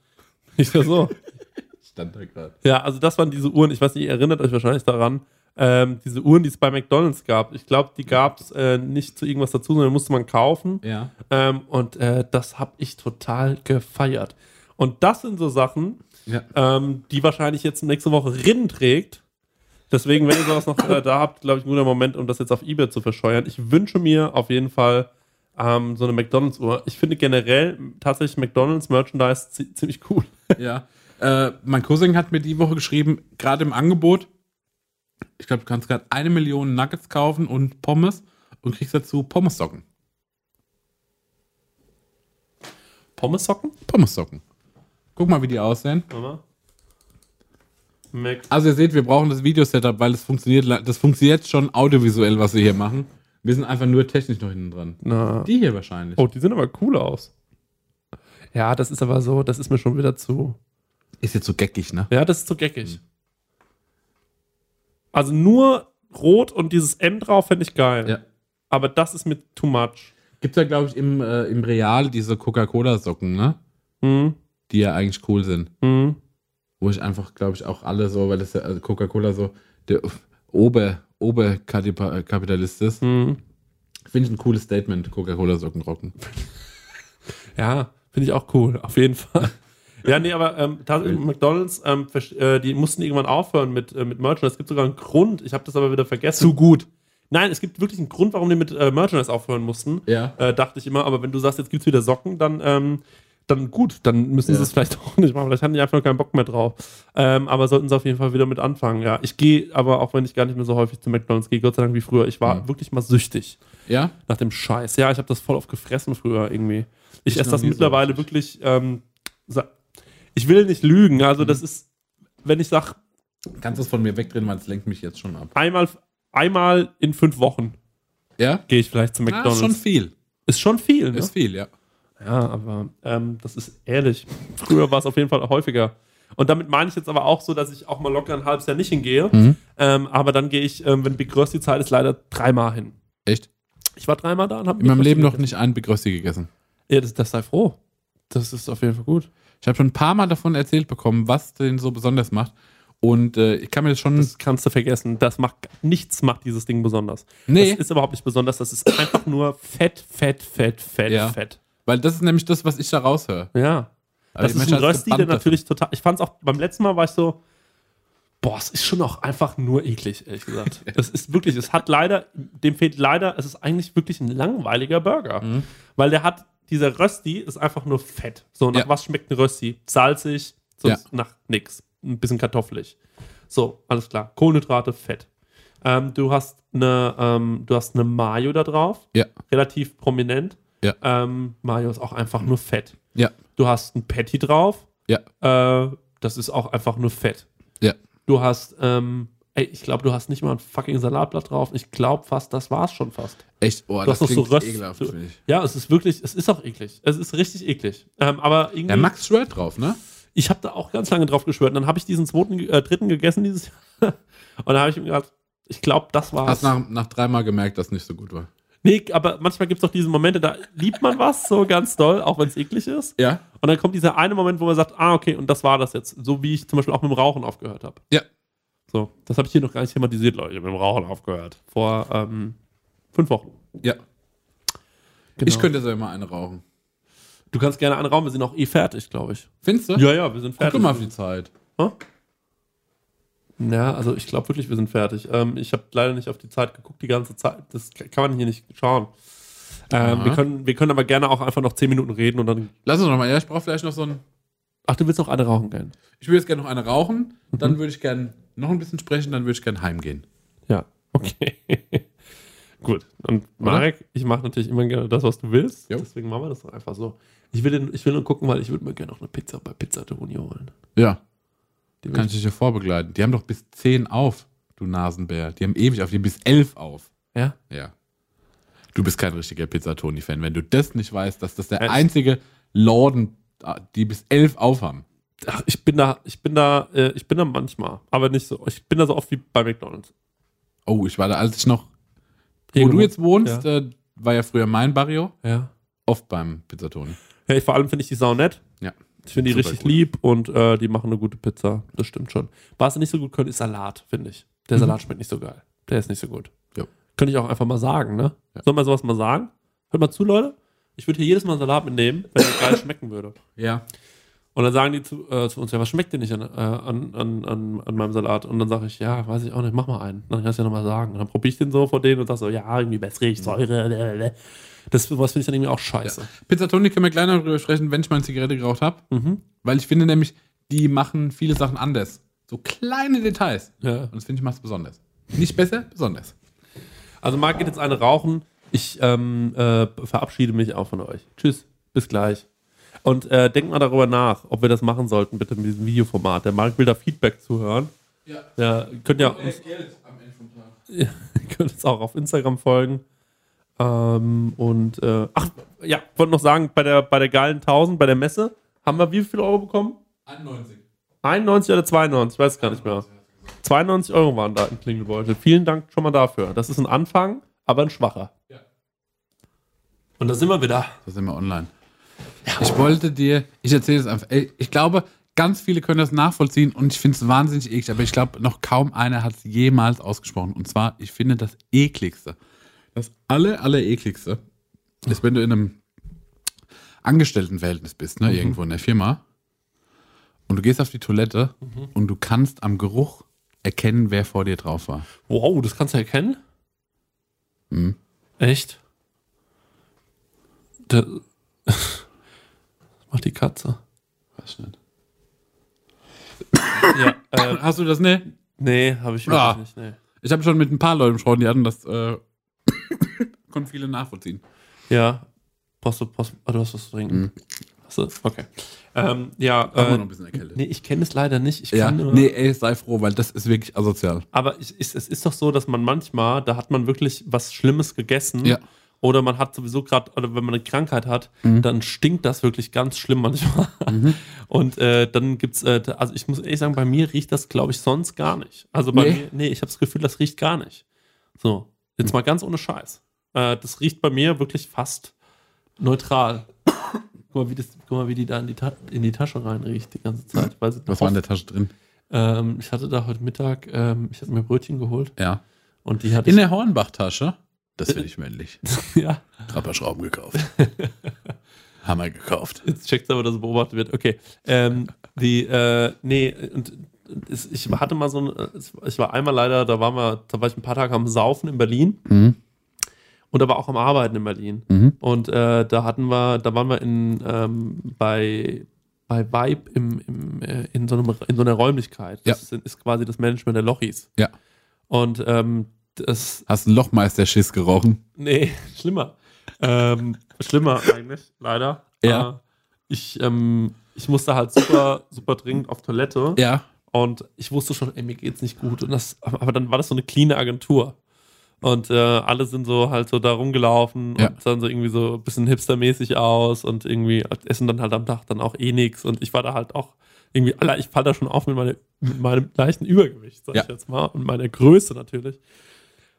Ist ja so. <laughs> Stand da gerade. Ja, also das waren diese Uhren, ich weiß nicht, ihr erinnert euch wahrscheinlich daran, ähm, diese Uhren, die es bei McDonalds gab. Ich glaube, die gab es äh, nicht zu irgendwas dazu, sondern musste man kaufen. Ja. Ähm, und äh, das habe ich total gefeiert. Und das sind so Sachen, Ja. ähm, die wahrscheinlich jetzt nächste Woche Rinnen trägt. Deswegen, wenn ihr sowas noch äh, da habt, glaube ich, ein guter Moment, um das jetzt auf Ebay zu verscheuern. Ich wünsche mir auf jeden Fall ähm, so eine McDonalds-Uhr. Ich finde generell tatsächlich McDonalds-Merchandise zi- ziemlich cool. Ja. Äh, mein Cousin hat mir die Woche geschrieben, gerade im Angebot, ich glaube, du kannst gerade eine Million Nuggets kaufen und Pommes und kriegst dazu Pommessocken. Pommessocken? Pommessocken. Guck mal, wie die aussehen. Also ihr seht, wir brauchen das Videosetup, weil es funktioniert, das funktioniert schon audiovisuell, was wir hier machen. Wir sind einfach nur technisch noch hinten dran. Na. Die hier wahrscheinlich. Oh, die sehen aber cool aus. Ja, das ist aber so, das ist mir schon wieder zu. Ist jetzt so geckig, ne? Ja, das ist zu geckig. Also nur rot und dieses M drauf fände ich geil. Ja. Aber das ist mir too much. Gibt ja, glaube ich, im, äh, im Real diese Coca-Cola-Socken, ne? Mhm. Die ja eigentlich cool sind. Mhm. Wo ich einfach, glaube ich, auch alle so, weil das ja also Coca-Cola so der Ober, Oberkapitalist ist. Mhm. Finde ich ein cooles Statement, Coca-Cola-Socken rocken. Ja, finde ich auch cool, auf jeden Fall. <laughs> Ja, nee, aber ähm, McDonalds, ähm, äh, die mussten irgendwann aufhören mit, äh, mit Merchandise. Es gibt sogar einen Grund, ich habe das aber wieder vergessen. gut. Nein, es gibt wirklich einen Grund, warum die mit äh, Merchandise aufhören mussten. Ja. Äh, dachte ich immer, aber wenn du sagst, jetzt gibt's wieder Socken, dann, ähm, dann gut, dann müssen sie Ja. es vielleicht <laughs> auch nicht machen. Vielleicht haben die einfach keinen Bock mehr drauf. Ähm, aber sollten sie auf jeden Fall wieder mit anfangen. Ja, ich gehe aber, auch wenn ich gar nicht mehr so häufig zu McDonalds gehe, Gott sei Dank wie früher, ich war Mhm. wirklich mal süchtig Ja? nach dem Scheiß. Ja, ich habe das voll oft gefressen früher irgendwie. Ich esse das so mittlerweile richtig. wirklich, ähm, ich will nicht lügen, also Mhm. das ist, wenn ich sage, Kannst du es von mir wegdrehen, weil es lenkt mich jetzt schon ab. einmal, einmal in fünf Wochen Ja? gehe ich vielleicht zu Ah, McDonalds. ist schon viel. ist schon viel, ne? Ist viel, ja. Ja, aber ähm, das ist ehrlich. Früher war es auf jeden Fall häufiger. Und damit meine ich jetzt aber auch so, dass ich auch mal locker ein halbes Jahr nicht hingehe. Mhm. Ähm, aber dann gehe ich, ähm, wenn Big Rösti Zeit ist, leider dreimal hin. Echt? Ich war dreimal da und habe In meinem Leben noch nicht einen Big Rösti gegessen. Ja, das, das sei froh. Das ist auf jeden Fall gut. Ich habe schon ein paar Mal davon erzählt bekommen, was den so besonders macht. Und äh, ich kann mir das schon. Das kannst du vergessen. Das macht nichts macht dieses Ding besonders. nee, Das ist überhaupt nicht besonders. Das ist einfach nur fett, fett, fett, fett, Ja. fett. weil das ist nämlich das, was ich da raushöre. Ja. Aber Das ist ein Menschen als Rösti, der natürlich total. Ich fand es auch beim letzten Mal war ich so, boah, es ist schon auch einfach nur eklig, ehrlich gesagt. <laughs> Es ist wirklich, es hat leider, dem fehlt leider, es ist eigentlich wirklich ein langweiliger Burger. Mhm. Weil der hat, dieser Rösti ist einfach nur fett. So, nach Ja. was schmeckt ein Rösti? Salzig, sonst Ja. nach nix. Ein bisschen kartoffelig. So, alles klar. Kohlenhydrate, Fett. Ähm, du hast eine, ähm, du hast eine Mayo da drauf, Ja, relativ prominent. Ja. Ähm, Mayo ist auch einfach nur Fett. ja, Du hast ein Patty drauf. ja, Äh, das ist auch einfach nur Fett. ja. Du hast, ähm, ey, ich glaube, du hast nicht mal ein fucking Salatblatt drauf. Ich glaube fast, das war's schon fast. Echt, oh, Du das noch so Röst. ekelhaft, du- finde ich. Ja, es ist wirklich, es ist auch eklig. Es ist richtig eklig. Ähm, aber irgendwie, Ja, Max schwört drauf, ne? ich habe da auch ganz lange drauf geschwört. Und dann habe ich diesen zweiten, äh, dritten gegessen dieses Jahr. <laughs> Und dann habe ich mir gedacht, ich glaube, das war's. Hast nach, nach dreimal gemerkt, dass es nicht so gut war. Nee, aber manchmal gibt es doch diese Momente, da liebt man was so ganz doll, auch wenn es eklig ist. Ja? Und dann kommt dieser eine Moment, wo man sagt, ah, okay, und das war das jetzt. So wie ich zum Beispiel auch mit dem Rauchen aufgehört habe. Ja. So, das habe ich hier noch gar nicht thematisiert, Leute. Ich habe mit dem Rauchen aufgehört. Vor ähm, fünf Wochen. Ja. Genau. Ich könnte so immer eine rauchen. Du kannst gerne einen Raum, wir sind auch eh fertig, glaube ich. Findest du? Ja, ja, wir sind Guck fertig. mal auf die Zeit. Ja, also ich glaube wirklich, wir sind fertig. Ähm, ich habe leider nicht auf die Zeit geguckt, die ganze Zeit. Das kann man hier nicht schauen. Ähm, wir, können, wir können aber gerne auch einfach noch zehn Minuten reden und dann. Lass uns noch mal. Ja, ich brauche vielleicht noch so ein. Ach, du willst noch eine rauchen gehen? Ich würde jetzt gerne noch eine rauchen. Dann Mhm. würde ich gerne noch ein bisschen sprechen. Dann würde ich gerne heimgehen. Ja, okay. <laughs> Gut. Und Marek, ich mache natürlich immer gerne das, was du willst. Jo. Deswegen machen wir das doch einfach so. Ich will, den, ich will nur gucken, weil ich würde mir gerne noch eine Pizza bei Pizza Toni holen. Ja. Die will Kann ich dich ja vorbegleiten. Die haben doch bis 10 auf, du Nasenbär. Die haben ewig auf. Die haben bis 11 auf. ja? Ja. Du bist kein richtiger Pizzatoni-Fan. Wenn du das nicht weißt, dass das der Äh, einzige Lorden, die bis 11 aufhaben. Ach, ich bin da, ich bin da, äh, ich bin da manchmal, aber nicht so. Ich bin da so oft wie bei McDonalds. Oh, ich war da, als ich noch, wo Irgendwo. du jetzt wohnst, Ja. äh, war ja früher mein Barrio, Ja. oft beim Pizzatoni. Ich, vor allem finde ich die sau nett. Ja. Ich finde die richtig gut. lieb und äh, die machen eine gute Pizza. Das stimmt schon. Was sie nicht so gut können, ist Salat, finde ich. Der Salat schmeckt nicht so geil. Der ist nicht so gut. Ja. Könnte ich auch einfach mal sagen, ne? Ja. Soll man sowas mal sagen? Hört mal zu, Leute. Ich würde hier jedes Mal einen Salat mitnehmen, wenn der geil <coughs> schmecken würde. Ja. Und dann sagen die zu, äh, zu uns, ja, was schmeckt dir nicht an, äh, an, an, an, an meinem Salat? Und dann sage ich, ja, weiß ich auch nicht, mach mal einen. Dann kannst du ja nochmal sagen. Und dann probiere ich den so vor denen und sag so, ja, irgendwie wässrig, Säure. lalalala. Das was finde ich dann irgendwie auch scheiße. Pizzatoni können wir gleich noch drüber sprechen, wenn ich mal eine Zigarette geraucht habe. Mhm. Weil ich finde nämlich, die machen viele Sachen anders. So kleine Details. Ja. Und das finde ich macht es besonders. Nicht besser, besonders. Also Marc geht jetzt eine rauchen. Ich ähm, äh, verabschiede mich auch von euch. Tschüss, bis gleich. Und äh, denkt mal darüber nach, ob wir das machen sollten, bitte mit diesem Videoformat. Der Marc will da Feedback zuhören. Ja. Ja, könnt ja uns, Geld am Ende vom Tag. <laughs> ihr könnt uns auch auf Instagram folgen. Ähm, und äh, ach, ja, wollte noch sagen, bei der, bei der geilen 1000, bei der Messe, haben wir wie viel Euro bekommen? 91. 91 oder 92, ich weiß gar nicht mehr. 92 Euro waren da im Klingelbeutel. Vielen Dank schon mal dafür. Das ist ein Anfang, aber ein schwacher. Ja. Und da sind wir wieder. Da sind wir online. Ich wollte dir, ich erzähle es einfach. Ich glaube, ganz viele können das nachvollziehen und ich finde es wahnsinnig eklig, aber ich glaube, noch kaum einer hat es jemals ausgesprochen. Und zwar, ich finde das ekligste, das aller, aller ekligste ist, wenn du in einem Angestelltenverhältnis bist, ne, irgendwo in der Firma und du gehst auf die Toilette und du kannst am Geruch erkennen, wer vor dir drauf war. Wow, das kannst du erkennen? Mhm. Echt? Was <laughs> macht die Katze? Weiß nicht. Ja, äh, Hast du das, ne? nee, habe ich wirklich Ah. nicht. Nee. Ich habe schon mit ein paar Leuten gesprochen, die hatten das, äh, <coughs> konnten viele nachvollziehen. Ja, brauchst du, brauchst, ah, du hast was zu trinken. Hast du? Okay. Ähm, ja, äh, noch ein bisschen erkältet. nee, ich kenne es leider nicht. Ich Ja, nur, nee, ey, sei froh, weil das ist wirklich asozial. Aber ich, ich, es ist doch so, dass man manchmal, da hat man wirklich was Schlimmes gegessen. Ja. Oder man hat sowieso gerade, oder wenn man eine Krankheit hat, Mhm. dann stinkt das wirklich ganz schlimm manchmal. <laughs> Und äh, dann gibt's, äh, also ich muss ehrlich sagen, bei mir riecht das, glaube ich, sonst gar nicht. Also bei Nee. mir, nee, ich habe das Gefühl, das riecht gar nicht. So, jetzt mal ganz ohne Scheiß. Äh, das riecht bei mir wirklich fast neutral. <coughs> Guck mal, wie, das, guck mal, wie die da in die, Ta in die Tasche reinriecht die ganze Zeit. Sie Was war in der Tasche drin? ähm, ich hatte da heute Mittag, ähm, ich habe mir Brötchen geholt Ja. und die hatte In der Hornbach-Tasche? Das finde ich männlich. <laughs> ja, Trapperschrauben gekauft. <laughs> Hammer gekauft. jetzt checkt aber, dass es beobachtet wird. Okay, ähm, die, äh, nee, und ich hatte mal so ein, ich war einmal leider, da waren wir, da war ich ein paar Tage am Saufen in Berlin Mhm. und aber auch am Arbeiten in Berlin. Mhm. Und äh, da hatten wir, da waren wir in, ähm, bei, bei Vibe im, im, äh, in, so einem, in so einer Räumlichkeit. Das ist, ist quasi das Management der Lochis. Ja. Und ähm, das, Hast einen Lochmeister-Schiss gerochen? Nee, <laughs> schlimmer. Ähm, schlimmer eigentlich, leider. Ja. Äh, ich, ähm, ich musste halt super, super dringend auf Toilette Ja. und ich wusste schon, ey, mir geht's nicht gut. Und das, aber dann war das so eine cleane Agentur. Und äh, alle sind so halt so da rumgelaufen Ja. und sahen so irgendwie so ein bisschen hipstermäßig aus und irgendwie essen dann halt am Tag dann auch eh nix. Und ich war da halt auch irgendwie, ich fall da schon auf mit, meine, mit meinem leichten Übergewicht, sag Ja. ich jetzt mal, und meiner Größe natürlich.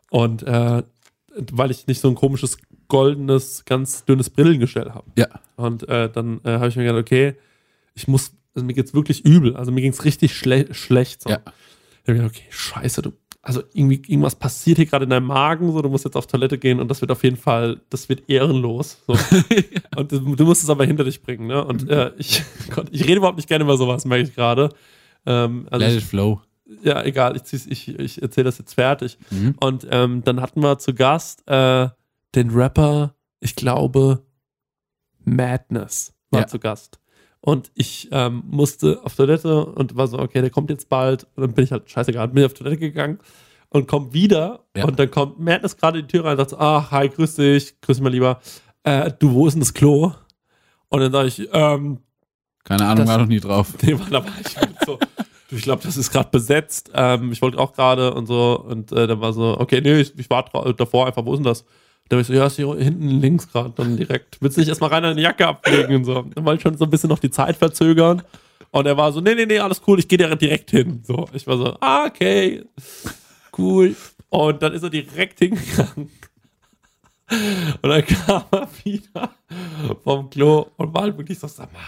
Und äh, weil ich nicht so ein komisches, goldenes, ganz dünnes Brillengestell habe. Ja. Und äh, dann äh, habe ich mir gedacht, okay, ich muss, also mir geht's wirklich übel. Also mir ging's richtig schle schlecht. So. Ja. Ich habe gedacht, okay, scheiße, du, also irgendwie irgendwas passiert hier gerade in deinem Magen, so, du musst jetzt auf Toilette gehen und das wird auf jeden Fall, das wird ehrenlos. So. <laughs> und du, du musst es aber hinter dich bringen, ne? Und äh, ich, <laughs> Gott, ich rede überhaupt nicht gerne über sowas, merke ich gerade. Ähm, also Let it flow. Ja, egal, ich, ich, ich erzähle das jetzt fertig. Mhm. Und ähm, dann hatten wir zu Gast äh, den Rapper, ich glaube, Madness war Ja. zu Gast. Und ich ähm, musste auf Toilette und war so, okay, der kommt jetzt bald. Und dann bin ich halt, scheißegal, bin ich auf Toilette gegangen und komm wieder. Ja. Und dann kommt Madness gerade in die Tür rein und sagt so, ach, hi, grüß dich, grüß dich mal lieber. Äh, du, wo ist denn das Klo? Und dann sage ich, ähm, Keine Ahnung, Das- war noch nie drauf. <laughs> Nee, Mann, da war ich so. Ich glaube, das ist gerade besetzt. Ähm, ich wollte auch gerade und so. Und äh, dann war so, okay, nee, ich, ich war davor einfach, wo ist denn das? Da war ich so, ja, ist hier hinten links gerade, dann direkt. Willst du nicht erstmal rein an die Jacke ablegen und so? Dann wollte ich schon so ein bisschen noch die Zeit verzögern. Und er war so, nee, nee, nee, alles cool, ich gehe direkt hin. So, ich war so, ah, okay, cool. Und dann ist er direkt hingegangen. Und dann kam er wieder vom Klo und war halt wirklich so, sag mal,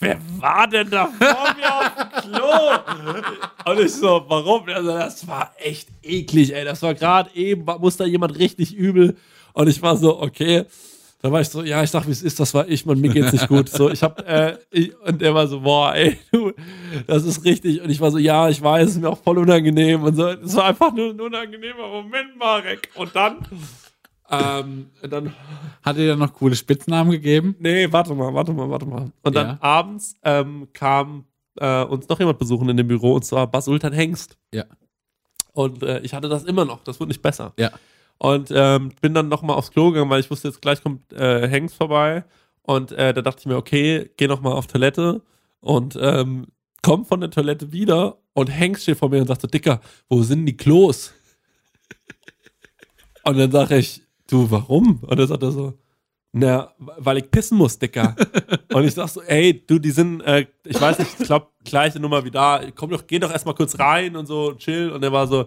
wer war denn da vor mir auf dem Klo? Und ich so, warum? Also, das war echt eklig, ey. Das war gerade eben, muss da jemand richtig übel. Und ich war so, okay. Da war ich so, ja, ich dachte, wie es ist, das war ich, man, mir geht's nicht gut. So, ich hab, äh, ich, und er war so, boah, ey, du, das ist richtig. Und ich war so, ja, ich weiß, es ist mir auch voll unangenehm. Und so, es war einfach nur ein unangenehmer Moment, Marek. Und dann, ähm, dann Hat er dir noch coole Spitznamen gegeben? Nee, warte mal, warte mal, warte mal. Und dann Ja. abends ähm, kam äh, uns noch jemand besuchen in dem Büro und zwar Basultan Hengst. Ja. Und äh, ich hatte das immer noch, das wurde nicht besser. Ja. Und ähm, bin dann nochmal aufs Klo gegangen, weil ich wusste, jetzt gleich kommt äh, Hengst vorbei. Und äh, da dachte ich mir, okay, geh nochmal auf Toilette und ähm, komm von der Toilette wieder und Hengst steht vor mir und sagt so, Dicker, wo sind die Klos? und dann sage ich, du, warum? Und dann sagt er so, na, weil ich pissen muss, Dicker. <laughs> und ich sag so, ey, du, die sind, äh, ich weiß nicht, ich glaube, gleiche Nummer wie da. Komm doch, geh doch erstmal kurz rein und so, chill. Und er war so,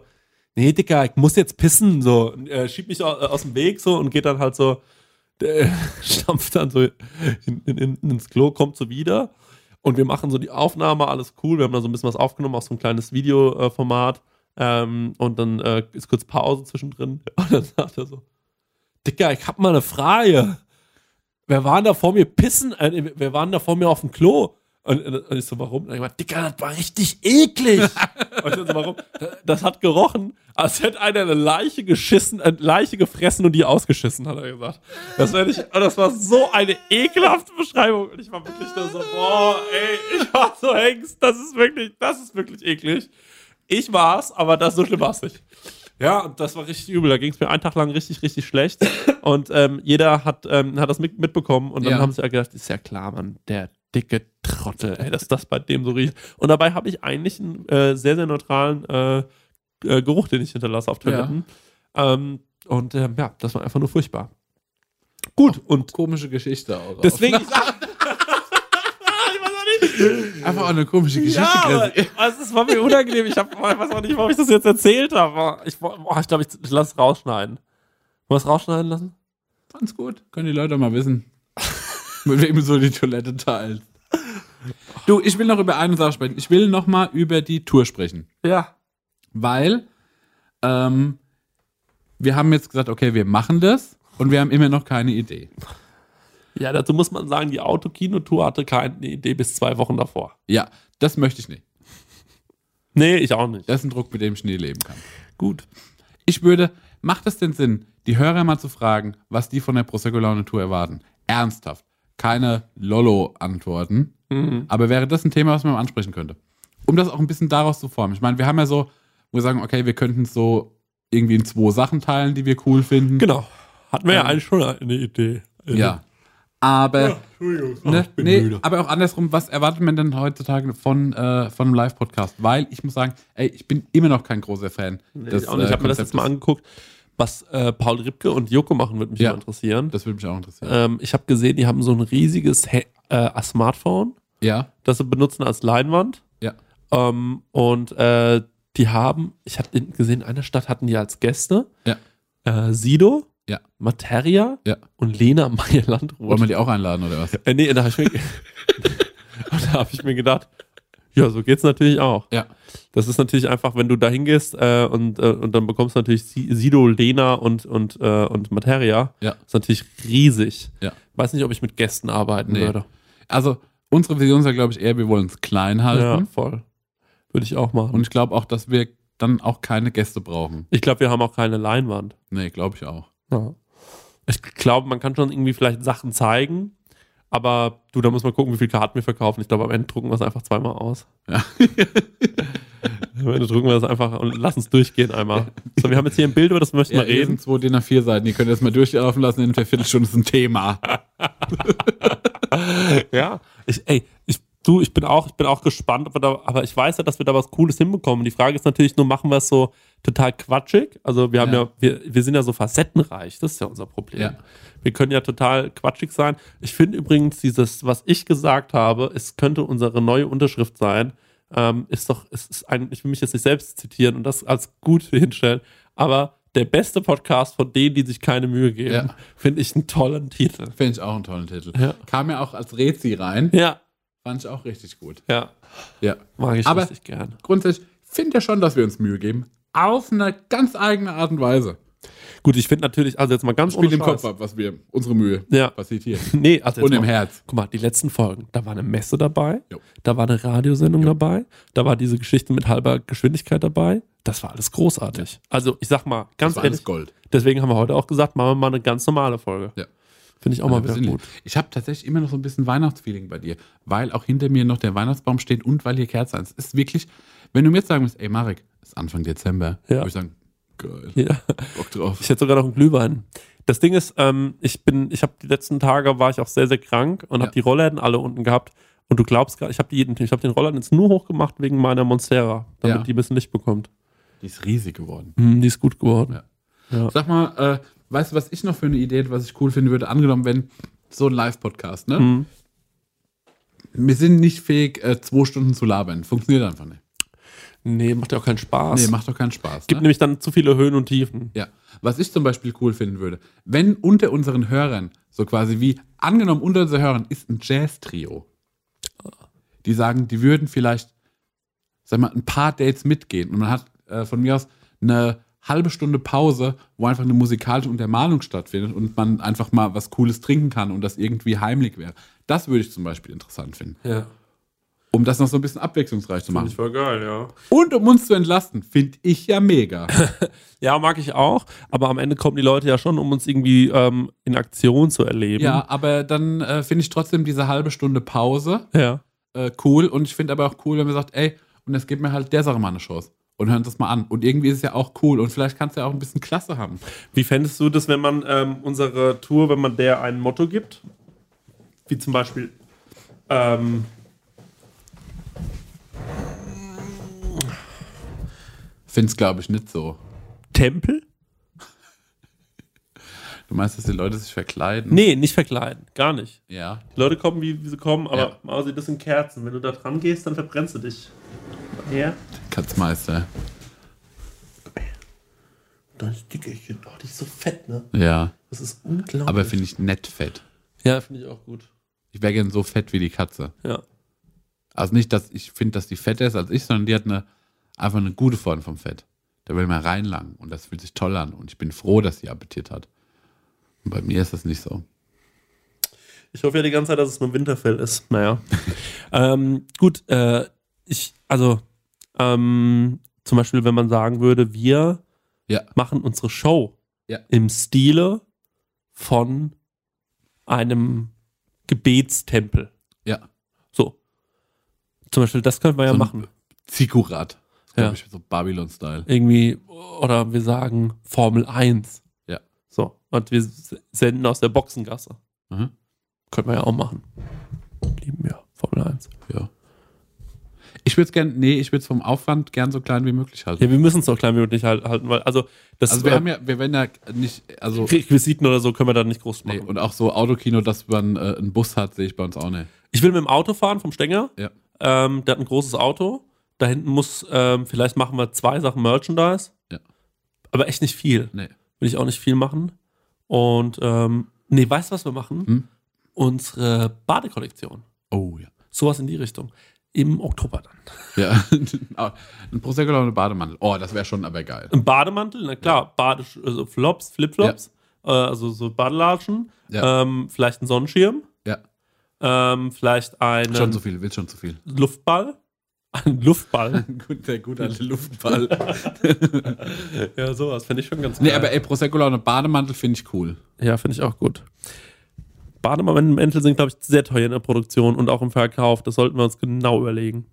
nee, Dicker, ich muss jetzt pissen. So, und, äh, schiebt mich au- äh, aus dem Weg so und geht dann halt so, äh, <laughs> stampft dann so in, in, in, ins Klo, kommt so wieder. Und wir machen so die Aufnahme, alles cool. Wir haben da so ein bisschen was aufgenommen, auch so ein kleines Videoformat. Ähm, und dann äh, ist kurz Pause zwischendrin. <laughs> Und dann sagt er so, Dicker, ich hab mal eine Frage. Wer waren da vor mir pissen? Äh, wer waren da vor mir auf dem Klo? Und, und ich so, warum? Und ich war, Dicker, das war richtig eklig. <laughs> und ich so, warum? Das hat gerochen, als hätte einer eine Leiche geschissen, eine Leiche gefressen und die ausgeschissen, hat er gesagt. Das, nicht, und das war so eine ekelhafte Beschreibung. Und ich war wirklich da so, boah, ey, ich war so Hengst, das ist wirklich, das ist wirklich eklig. Ich war's, aber das so schlimm war's nicht. Ja, und das war richtig übel. Da ging es mir einen Tag lang richtig, richtig schlecht. <laughs> Und ähm, jeder hat, ähm, hat das mit, mitbekommen. Und dann Ja. haben sie ja gedacht, ist ja klar, Mann, der dicke Trottel, ey, dass das bei dem so riecht. Und dabei habe ich eigentlich einen äh, sehr, sehr neutralen äh, äh, Geruch, den ich hinterlasse auf Toiletten. Ähm, und ähm, ja, das war einfach nur furchtbar. Gut, und Komische Geschichte auch. deswegen. <laughs> ich sag, ich weiß auch nicht. <laughs> Einfach auch eine komische Geschichte. Ja, also, es war mir unangenehm. Ich, hab, ich weiß auch nicht, warum ich das jetzt erzählt habe. Ich, boah, ich glaube, ich, ich lasse es rausschneiden. Wollen wir es rausschneiden lassen? Ganz gut. Können die Leute mal wissen, <laughs> mit wem du so die Toilette teilst. Du, ich will noch über eine Sache sprechen. Ich will noch mal über die Tour sprechen. Ja. Weil ähm, wir haben jetzt gesagt, okay, wir machen das und wir haben immer noch keine Idee. Ja, dazu muss man sagen, die Autokinotour hatte keine Idee bis zwei Wochen davor. Ja, das möchte ich nicht. Nee, ich auch nicht. Das ist ein Druck, mit dem ich nie leben kann. Gut. Ich würde, macht es denn Sinn, die Hörer mal zu fragen, was die von der Prosecco Laune Tour erwarten? Ernsthaft. Keine Lollo-Antworten. Mhm. Aber wäre das ein Thema, was man ansprechen könnte? Um das auch ein bisschen daraus zu formen. Ich meine, wir haben ja so, wo wir sagen, okay, wir könnten es so irgendwie in zwei Sachen teilen, die wir cool finden. Genau. Hatten wir ja Ähm, eigentlich schon eine Idee. Ja. Aber, ne, bin nee, müde. aber auch andersrum, was erwartet man denn heutzutage von, äh, von einem Live-Podcast? Weil ich muss sagen, ey, ich bin immer noch kein großer Fan. Nee, ich auch nicht. ich habe mir das jetzt mal angeguckt. Was äh, Paul Ripke und Joko machen, würde mich Ja. interessieren. Das würde mich auch interessieren. Ähm, ich habe gesehen, die haben so ein riesiges He äh, Smartphone, ja, das sie benutzen als Leinwand. ja. Ähm, und äh, die haben, ich habe gesehen, in einer Stadt hatten die als Gäste Ja. äh, Sido, Ja. Materia Ja. und Lena Meyer-Landrut. Wollen wir die auch einladen oder was? Äh, nee, da habe ich, <laughs> hab ich mir gedacht, ja, so geht's natürlich auch. Ja. Das ist natürlich einfach, wenn du da hingehst äh, und, äh, und dann bekommst du natürlich Si- Sido, Lena und, und, äh, und Materia. Ja. Das ist natürlich riesig. Ja. Weiß nicht, ob ich mit Gästen arbeiten Nee. würde. Also, unsere Vision ist ja, glaube ich, eher, wir wollen es klein halten. Ja, voll. Würde ich auch machen. Und ich glaube auch, dass wir dann auch keine Gäste brauchen. ich glaube, wir haben auch keine Leinwand. Nee, glaube ich auch. Ja. Ich glaube, man kann schon irgendwie vielleicht Sachen zeigen, aber du, da muss man gucken, wie viel Karten wir verkaufen. Ich glaube, am Ende drucken wir es einfach zweimal aus. Ja. <laughs> am Ende drucken wir das einfach und lassen es durchgehen einmal. So, wir haben jetzt hier ein Bild, über das möchten Ja, wir hier reden. sind zwei DIN A4 Seiten, die könnt ihr jetzt mal durchlaufen lassen, in der Viertelstunde ist ein Thema. <laughs> Ja, ich, ey, ich, Du, ich bin auch, ich bin auch gespannt, da, aber ich weiß ja, dass wir da was Cooles hinbekommen. Die Frage ist natürlich nur, machen wir es so total quatschig? Also wir haben ja, Ja. wir, wir sind ja so facettenreich, das ist ja unser Problem. Ja. Wir können ja total quatschig sein. Ich finde übrigens dieses, was ich gesagt habe, es könnte unsere neue Unterschrift sein, ähm, ist doch, es ist ein, ich will mich jetzt nicht selbst zitieren und das als gut hinstellen, aber der beste Podcast von denen, die sich keine Mühe geben, Ja. finde ich einen tollen Titel. Finde ich auch einen tollen Titel. Ja. Kam ja auch als Rezi rein. Ja, Fand ich auch richtig gut. ja, Ja. mag ich Aber- richtig gern. Grundsätzlich finde ich schon, dass wir uns Mühe geben. Auf eine ganz eigene Art und Weise. Gut, ich finde natürlich, also jetzt mal ganz Spielt ohne im Scheiß. Kopf ab, was wir, unsere Mühe. Ja. Passiert hier. <laughs> Nee, also jetzt Und im mal, Herz. Guck mal, die letzten Folgen, da war eine Messe dabei, Jo. da war eine Radiosendung dabei, da war diese Geschichte mit halber Geschwindigkeit dabei. Das war alles großartig. Also ich sag mal, ganz Das war alles ehrlich, Gold. deswegen haben wir heute auch gesagt, machen wir mal eine ganz normale Folge. Ja. Finde ich auch mal Ja, wieder gut. Ich habe tatsächlich immer noch so ein bisschen Weihnachtsfeeling bei dir, weil auch hinter mir noch der Weihnachtsbaum steht und weil hier Kerzen ist. Es ist wirklich, wenn du mir jetzt sagen musst, ey Marek, es ist Anfang Dezember, Ja. würde ich sagen, geil, Ja. Bock drauf. Ich hätte sogar noch einen Glühwein. Das Ding ist, ähm, ich bin, ich habe die letzten Tage war ich auch sehr, sehr krank und Ja. habe die Rollläden alle unten gehabt. Und du glaubst gar, ich habe die, ich habe den Rollladen jetzt nur hochgemacht wegen meiner Monstera, damit Ja. die ein bisschen Licht bekommt. Die ist riesig geworden. Hm, die ist gut geworden. Ja. Ja. Sag mal, äh, weißt du, was ich noch für eine Idee hätte, was ich cool finden würde? Angenommen, wenn so ein Live-Podcast, ne? Hm. Wir sind nicht fähig, äh, zwei Stunden zu labern. Funktioniert einfach nicht. Nee, macht ja auch keinen Spaß. Nee, macht doch keinen Spaß. Gibt Ne? nämlich dann zu viele Höhen und Tiefen. Ja. Was ich zum Beispiel cool finden würde, wenn unter unseren Hörern, so quasi wie, angenommen unter unseren Hörern ist ein Jazz-Trio, die sagen, die würden vielleicht, sag mal, ein paar Dates mitgehen und man hat äh, von mir aus eine halbe Stunde Pause, wo einfach eine musikalische Untermalung stattfindet und man einfach mal was Cooles trinken kann und das irgendwie heimlich wäre. Das würde ich zum Beispiel interessant finden, Ja. um das noch so ein bisschen abwechslungsreich zu machen. voll geil, ja. Und um uns zu entlasten, finde ich ja mega. <laughs> Ja, mag ich auch. Aber am Ende kommen die Leute ja schon, um uns irgendwie ähm, in Aktion zu erleben. Ja, aber dann äh, finde ich trotzdem diese halbe Stunde Pause Ja. äh, cool. Und ich finde aber auch cool, wenn man sagt, ey, und jetzt gibt mir halt der Sache mal eine Chance. Und hören das mal an. Und irgendwie ist es ja auch cool. Und vielleicht kannst du ja auch ein bisschen Klasse haben. Wie fändest du das, wenn man ähm, unsere Tour, wenn man der ein Motto gibt? Wie zum Beispiel ähm, Finde es, glaube ich, nicht so. Tempel? Du meinst, dass die Leute sich verkleiden? Nee, nicht verkleiden. Gar nicht. Ja. Die Leute kommen, wie, wie sie kommen, aber Ja. Mausi, das sind Kerzen. Wenn du da dran gehst, dann verbrennst du dich. Ja. Katzmeister. Ist Dickerchen. Oh, die ist so fett, ne? Ja. Das ist unglaublich. Aber finde ich nett fett. ja, finde ich auch gut. Ich wäre gern so fett wie die Katze. Ja. Also nicht, dass ich finde, dass die fetter ist als ich, sondern die hat eine, einfach eine gute Form vom Fett. Da will man reinlangen und das fühlt sich toll an. Und ich bin froh, dass sie Appetit hat. Bei mir ist das nicht so. Ich hoffe ja die ganze Zeit, dass es nur Winterfell ist. Naja. <laughs> ähm, gut, äh, ich, also, ähm, zum Beispiel, wenn man sagen würde, wir Ja. machen unsere Show Ja. im Stile von einem Gebetstempel. Ja. So. Zum Beispiel, das wir ja So ein machen. Zikurat. Ja. Ich, so Babylon-Style. Irgendwie, oder wir sagen Formel 1. Und wir senden aus der Boxengasse. Mhm. Können wir ja auch machen. Lieben wir Formel 1. Ja. Ich würde es gern, nee, ich würde es vom Aufwand gern so klein wie möglich halten. Ja, wir müssen es so klein wie möglich halt- halten, weil, also, das also wir äh, haben ja, wir werden ja nicht, also, Requisiten oder so können wir da nicht groß nee, machen. und auch so Autokino, dass man äh, einen Bus hat, sehe ich bei uns auch nicht. ich will mit dem Auto fahren vom Stenger. Ja. Ähm, der hat ein großes Auto. Da hinten muss, ähm, vielleicht machen wir zwei Sachen Merchandise. Ja. Aber echt nicht viel. Nee. Will ich auch nicht viel machen. Und, ähm, nee, weißt du, was wir machen? Hm? Unsere Badekollektion. Oh ja. Sowas in die Richtung. Im Oktober dann. Ja. <laughs> ein Prosecco oder eine Bademantel. Oh, das wäre schon aber geil. Ein Bademantel, na klar, Bade, also Flops, Flipflops, äh, also so Badelatschen, Ja. ähm, vielleicht ein Sonnenschirm, Ja. ähm, vielleicht einen Schon zu viel, will schon zu viel. Luftball. Ein Luftball. <laughs> Gut, der gute alte Luftball. <laughs> ja, sowas finde ich schon ganz nee, geil. aber ey, Prosecco eine Bademantel finde ich cool. ja, finde ich auch gut. Bademäntel sind, glaube ich, sehr teuer in der Produktion und auch im Verkauf. Das sollten wir uns genau überlegen.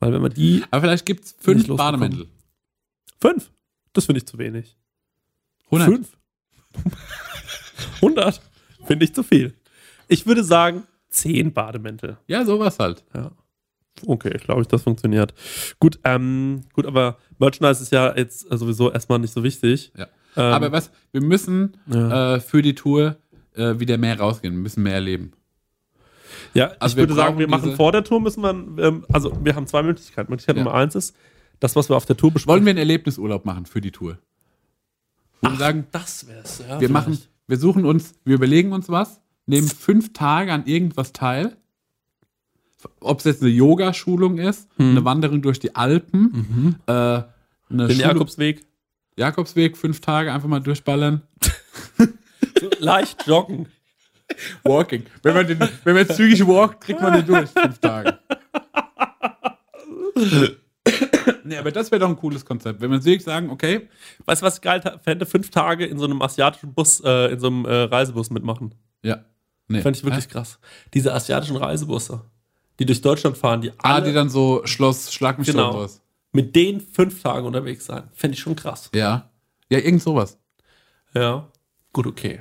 Weil wenn wir die. Aber vielleicht gibt es fünf. Bademäntel. Fünf? Das finde ich zu wenig. 100. Fünf? <laughs> 100? Finde ich zu viel. Ich würde sagen zehn Bademäntel. Ja, sowas halt. Ja. Okay, ich glaube, das funktioniert. Gut, ähm, gut, aber Merchandise ist ja jetzt sowieso erstmal nicht so wichtig. Ja. Ähm, Aber was, wir müssen Ja. äh, für die Tour äh, wieder mehr rausgehen, wir müssen mehr erleben. Ja, Also ich würde sagen, wir machen vor der Tour müssen wir, ähm, also wir haben zwei Möglichkeiten. Möglichkeit Ja. Nummer eins ist, das, was wir auf der Tour besprechen. Wollen wir einen Erlebnisurlaub machen für die Tour? Wir sagen, das wär's, ja. wir vielleicht. machen, wir suchen uns, wir überlegen uns was, nehmen fünf Tage an irgendwas teil. Ob es jetzt eine Yoga-Schulung ist, eine Wanderung durch die Alpen, äh, eine den Schulung- Jakobsweg. Jakobsweg, fünf Tage einfach mal durchballern. So leicht joggen. Walking. Wenn man, den, wenn man zügig walkt, kriegt man den durch, fünf Tage. nee, aber das wäre doch ein cooles Konzept. Wenn wir wirklich sagen, okay, Weißt du, was ich geil fände? Fünf Tage in so einem asiatischen Bus, äh, in so einem äh, Reisebus mitmachen. ja. Nee. Fände ich wirklich krass. Diese asiatischen Reisebusse, die durch Deutschland fahren, die Ah, alle die dann so Schloss, Schlag mich Genau. sowas. mit denen fünf Tage unterwegs sein. Fände ich schon krass. Ja. Ja, irgend sowas. Ja. Gut, okay.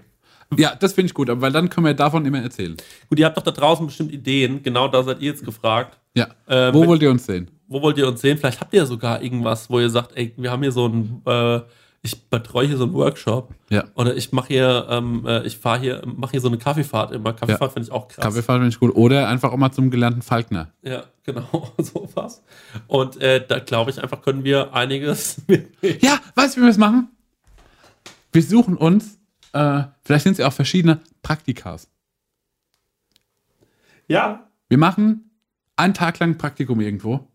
Ja, das finde ich gut, aber weil dann können wir davon immer erzählen. Gut, ihr habt doch da draußen bestimmt Ideen. Genau da seid ihr jetzt gefragt. Ja. Ähm, Wo wollt ihr uns sehen? Wo wollt ihr uns sehen? Vielleicht habt ihr ja sogar irgendwas, wo ihr sagt, ey, wir haben hier so ein, äh, ich betreue hier so einen Workshop. Ja. Oder ich mache hier, ähm, äh, ich fahre hier, mache hier so eine Kaffeefahrt immer. Kaffeefahrt finde ich auch krass. Kaffeefahrt finde ich gut. Oder einfach auch mal zum gelernten Falkner. Ja, genau, <laughs> sowas. Und äh, da glaube ich einfach, können wir einiges. <laughs> Ja, weißt du, wie wir es machen? Wir suchen uns, äh, vielleicht sind es ja auch verschiedene Praktikas. Ja, Wir machen einen Tag lang ein Praktikum irgendwo.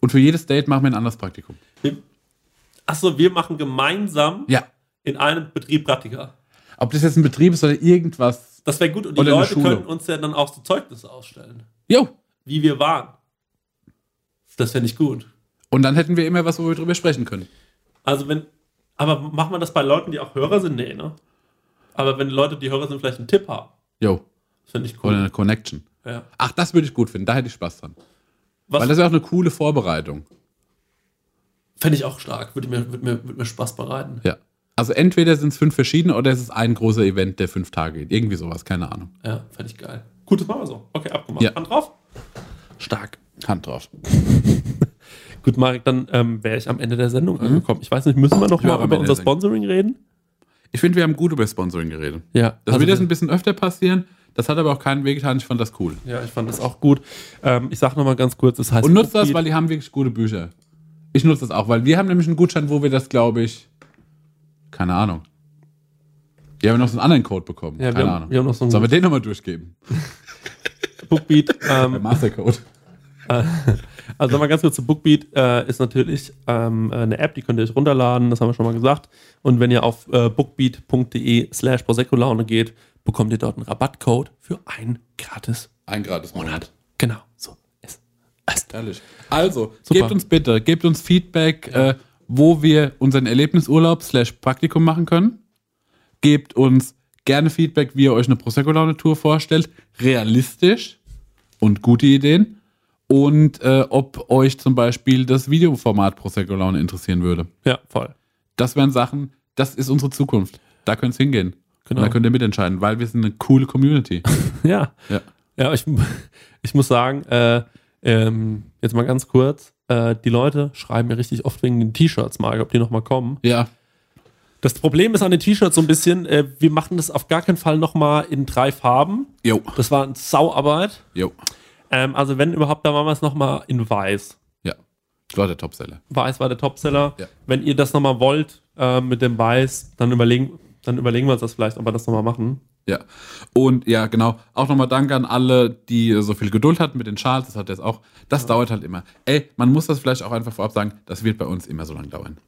Und für jedes Date machen wir ein anderes Praktikum. Achso, wir machen gemeinsam Ja. in einem Betrieb Praktika. Ob das jetzt ein Betrieb ist oder irgendwas. Das wäre gut und die Oder Leute können uns ja dann auch so Zeugnisse ausstellen, Jo. wie wir waren. Das fände ich gut. Und dann hätten wir immer was, wo wir drüber sprechen können. Also wenn, aber macht man das bei Leuten, die auch Hörer sind? Nee, ne? Aber wenn Leute, die Hörer sind, vielleicht einen Tipp haben, Jo. das finde ich Oder cool. eine Connection. Ja. Ach, das würde ich gut finden. Da hätte ich Spaß dran. Was Weil das ist ja auch eine coole Vorbereitung. Fände ich auch stark, würde mir, würde mir, würde mir Spaß bereiten. Ja. Also entweder sind es fünf verschiedene oder es ist ein großer Event, der fünf Tage geht. Irgendwie sowas, keine Ahnung. Ja, fände ich geil. Gut, das machen wir so. Okay, abgemacht. Ja. Hand drauf? Stark. Hand drauf. <laughs> Gut, Marek, dann ähm, wäre ich am Ende der Sendung angekommen. Ich weiß nicht, müssen wir noch Ja, mal über unser. Sponsoring reden? Ich finde, wir haben gut über Sponsoring geredet. Ja. Das also wird jetzt ein bisschen öfter passieren. Das hat aber auch keinen Weg getan. Ich fand das cool. ja, ich fand das auch gut. Ähm, ich sag noch mal ganz kurz, das heißt Und nutzt das, weil die haben wirklich gute Bücher. Ich nutze das auch, weil wir haben nämlich einen Gutschein, wo wir das, glaube ich, keine Ahnung. Wir haben noch so einen anderen Code bekommen. Ja, wir keine haben- Ahnung. wir haben noch so einen Sollen wir den nochmal durchgeben? <laughs> Bookbeat. Der Ähm, Mastercode. <laughs> also nochmal ganz kurz zu Bookbeat äh, ist natürlich ähm, eine App, die könnt ihr euch runterladen, das haben wir schon mal gesagt. Und wenn ihr auf äh, bookbeat.de slash Prosecco-Laune geht, bekommt ihr dort einen Rabattcode für ein gratis Ein gratis Monat. Genau, so. Herrlich. Also, Super. gebt uns bitte, gebt uns Feedback, äh, wo wir unseren Erlebnisurlaub slash Praktikum machen können. Gebt uns gerne Feedback, wie ihr euch eine Prosecco-Laune-Tour vorstellt. Realistisch und gute Ideen. Und äh, ob euch zum Beispiel das Videoformat Prosecco-Laune interessieren würde. Ja, voll. Das wären Sachen, das ist unsere Zukunft. Da könnt ihr hingehen. Genau. Und da könnt ihr mitentscheiden, weil wir sind eine coole Community. <laughs> Ja. Ja. Ja, ich, ich muss sagen, äh, ähm, jetzt mal ganz kurz, äh, die Leute schreiben mir richtig oft wegen den T-Shirts, Marc, ob die nochmal kommen. Ja. Das Problem ist an den T-Shirts so ein bisschen, äh, wir machen das auf gar keinen Fall nochmal in drei Farben. Jo. Das war eine Sauarbeit. Jo. Ähm, also wenn überhaupt, dann machen wir es nochmal in weiß. Ja. Das war der Topseller. Weiß war der Topseller. Ja. Wenn ihr das nochmal wollt äh, mit dem Weiß, dann überlegen, dann überlegen wir uns das vielleicht, ob wir das nochmal machen. Ja. Und ja, genau. Auch nochmal Danke an alle, die so viel Geduld hatten mit den Schals. Das hat jetzt auch, das dauert halt immer. Ey, man muss das vielleicht auch einfach vorab sagen, das wird bei uns immer so lange dauern.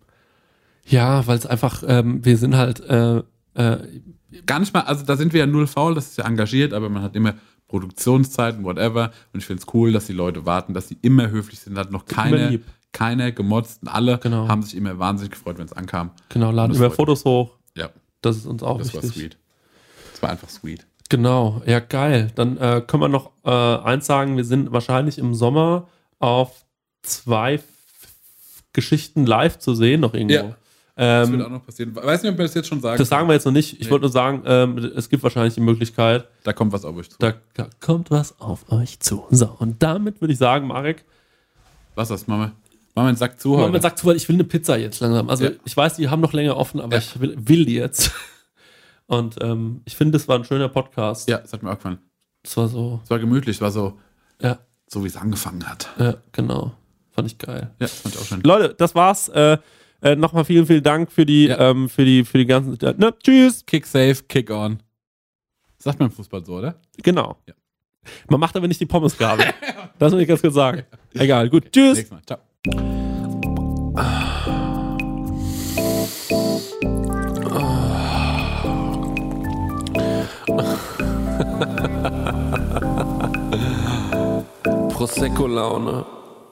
Ja, weil es einfach, ähm, wir sind halt, äh, äh, Gar nicht mal, also da sind wir ja null faul, das ist ja engagiert, aber man hat immer Produktionszeiten, whatever. Und ich finde es cool, dass die Leute warten, dass sie immer höflich sind, hat noch keine, keine gemotzt. Alle Genau. haben sich immer wahnsinnig gefreut, wenn es ankam. genau, laden über Fotos hoch. Das ist uns auch das war wichtig. sweet. Das war einfach sweet. Genau, ja geil. Dann äh, können wir noch äh, eins sagen, wir sind wahrscheinlich im Sommer auf zwei F Geschichten live zu sehen, noch irgendwo. Ja. Das wird Ähm, auch noch passieren. Weiß nicht, ob wir das jetzt schon sagen. das sagen wir jetzt noch nicht. Ich Nee. wollte nur sagen, ähm, es gibt wahrscheinlich die Möglichkeit, Da kommt was auf euch zu. da, da kommt was auf euch zu. So, und damit würde ich sagen, Marek, Was ist das, Mama? Einen Sack zu man heute. sagt zu, ich will eine Pizza jetzt langsam. Also Ja. ich weiß, die haben noch länger offen, aber Ja. ich will, will die jetzt. <laughs> Und ähm, ich finde, das war ein schöner Podcast. Ja, das hat mir auch gefallen. Das war so, Es war gemütlich, es war so, ja, so wie es angefangen hat. ja, genau. Fand ich geil. Ja, fand ich auch schön. Leute, das war's. Äh, äh, Nochmal vielen, vielen Dank für die, Ja. ähm, für die, für die ganzen. Äh, ne, tschüss. Kick safe, kick on. Sagt man im Fußball so, oder? Genau. Ja. Man macht aber nicht die Pommesgabel. das muss ich ganz kurz sagen. <laughs> Egal, gut. Tschüss. Nächstes Mal. Ciao. Prosecco-Laune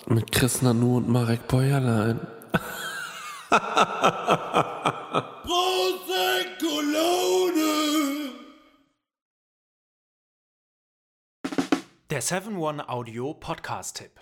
mit Chris Nanu und Marek Bäuerlein. Der 7-One-Audio-Podcast-Tipp.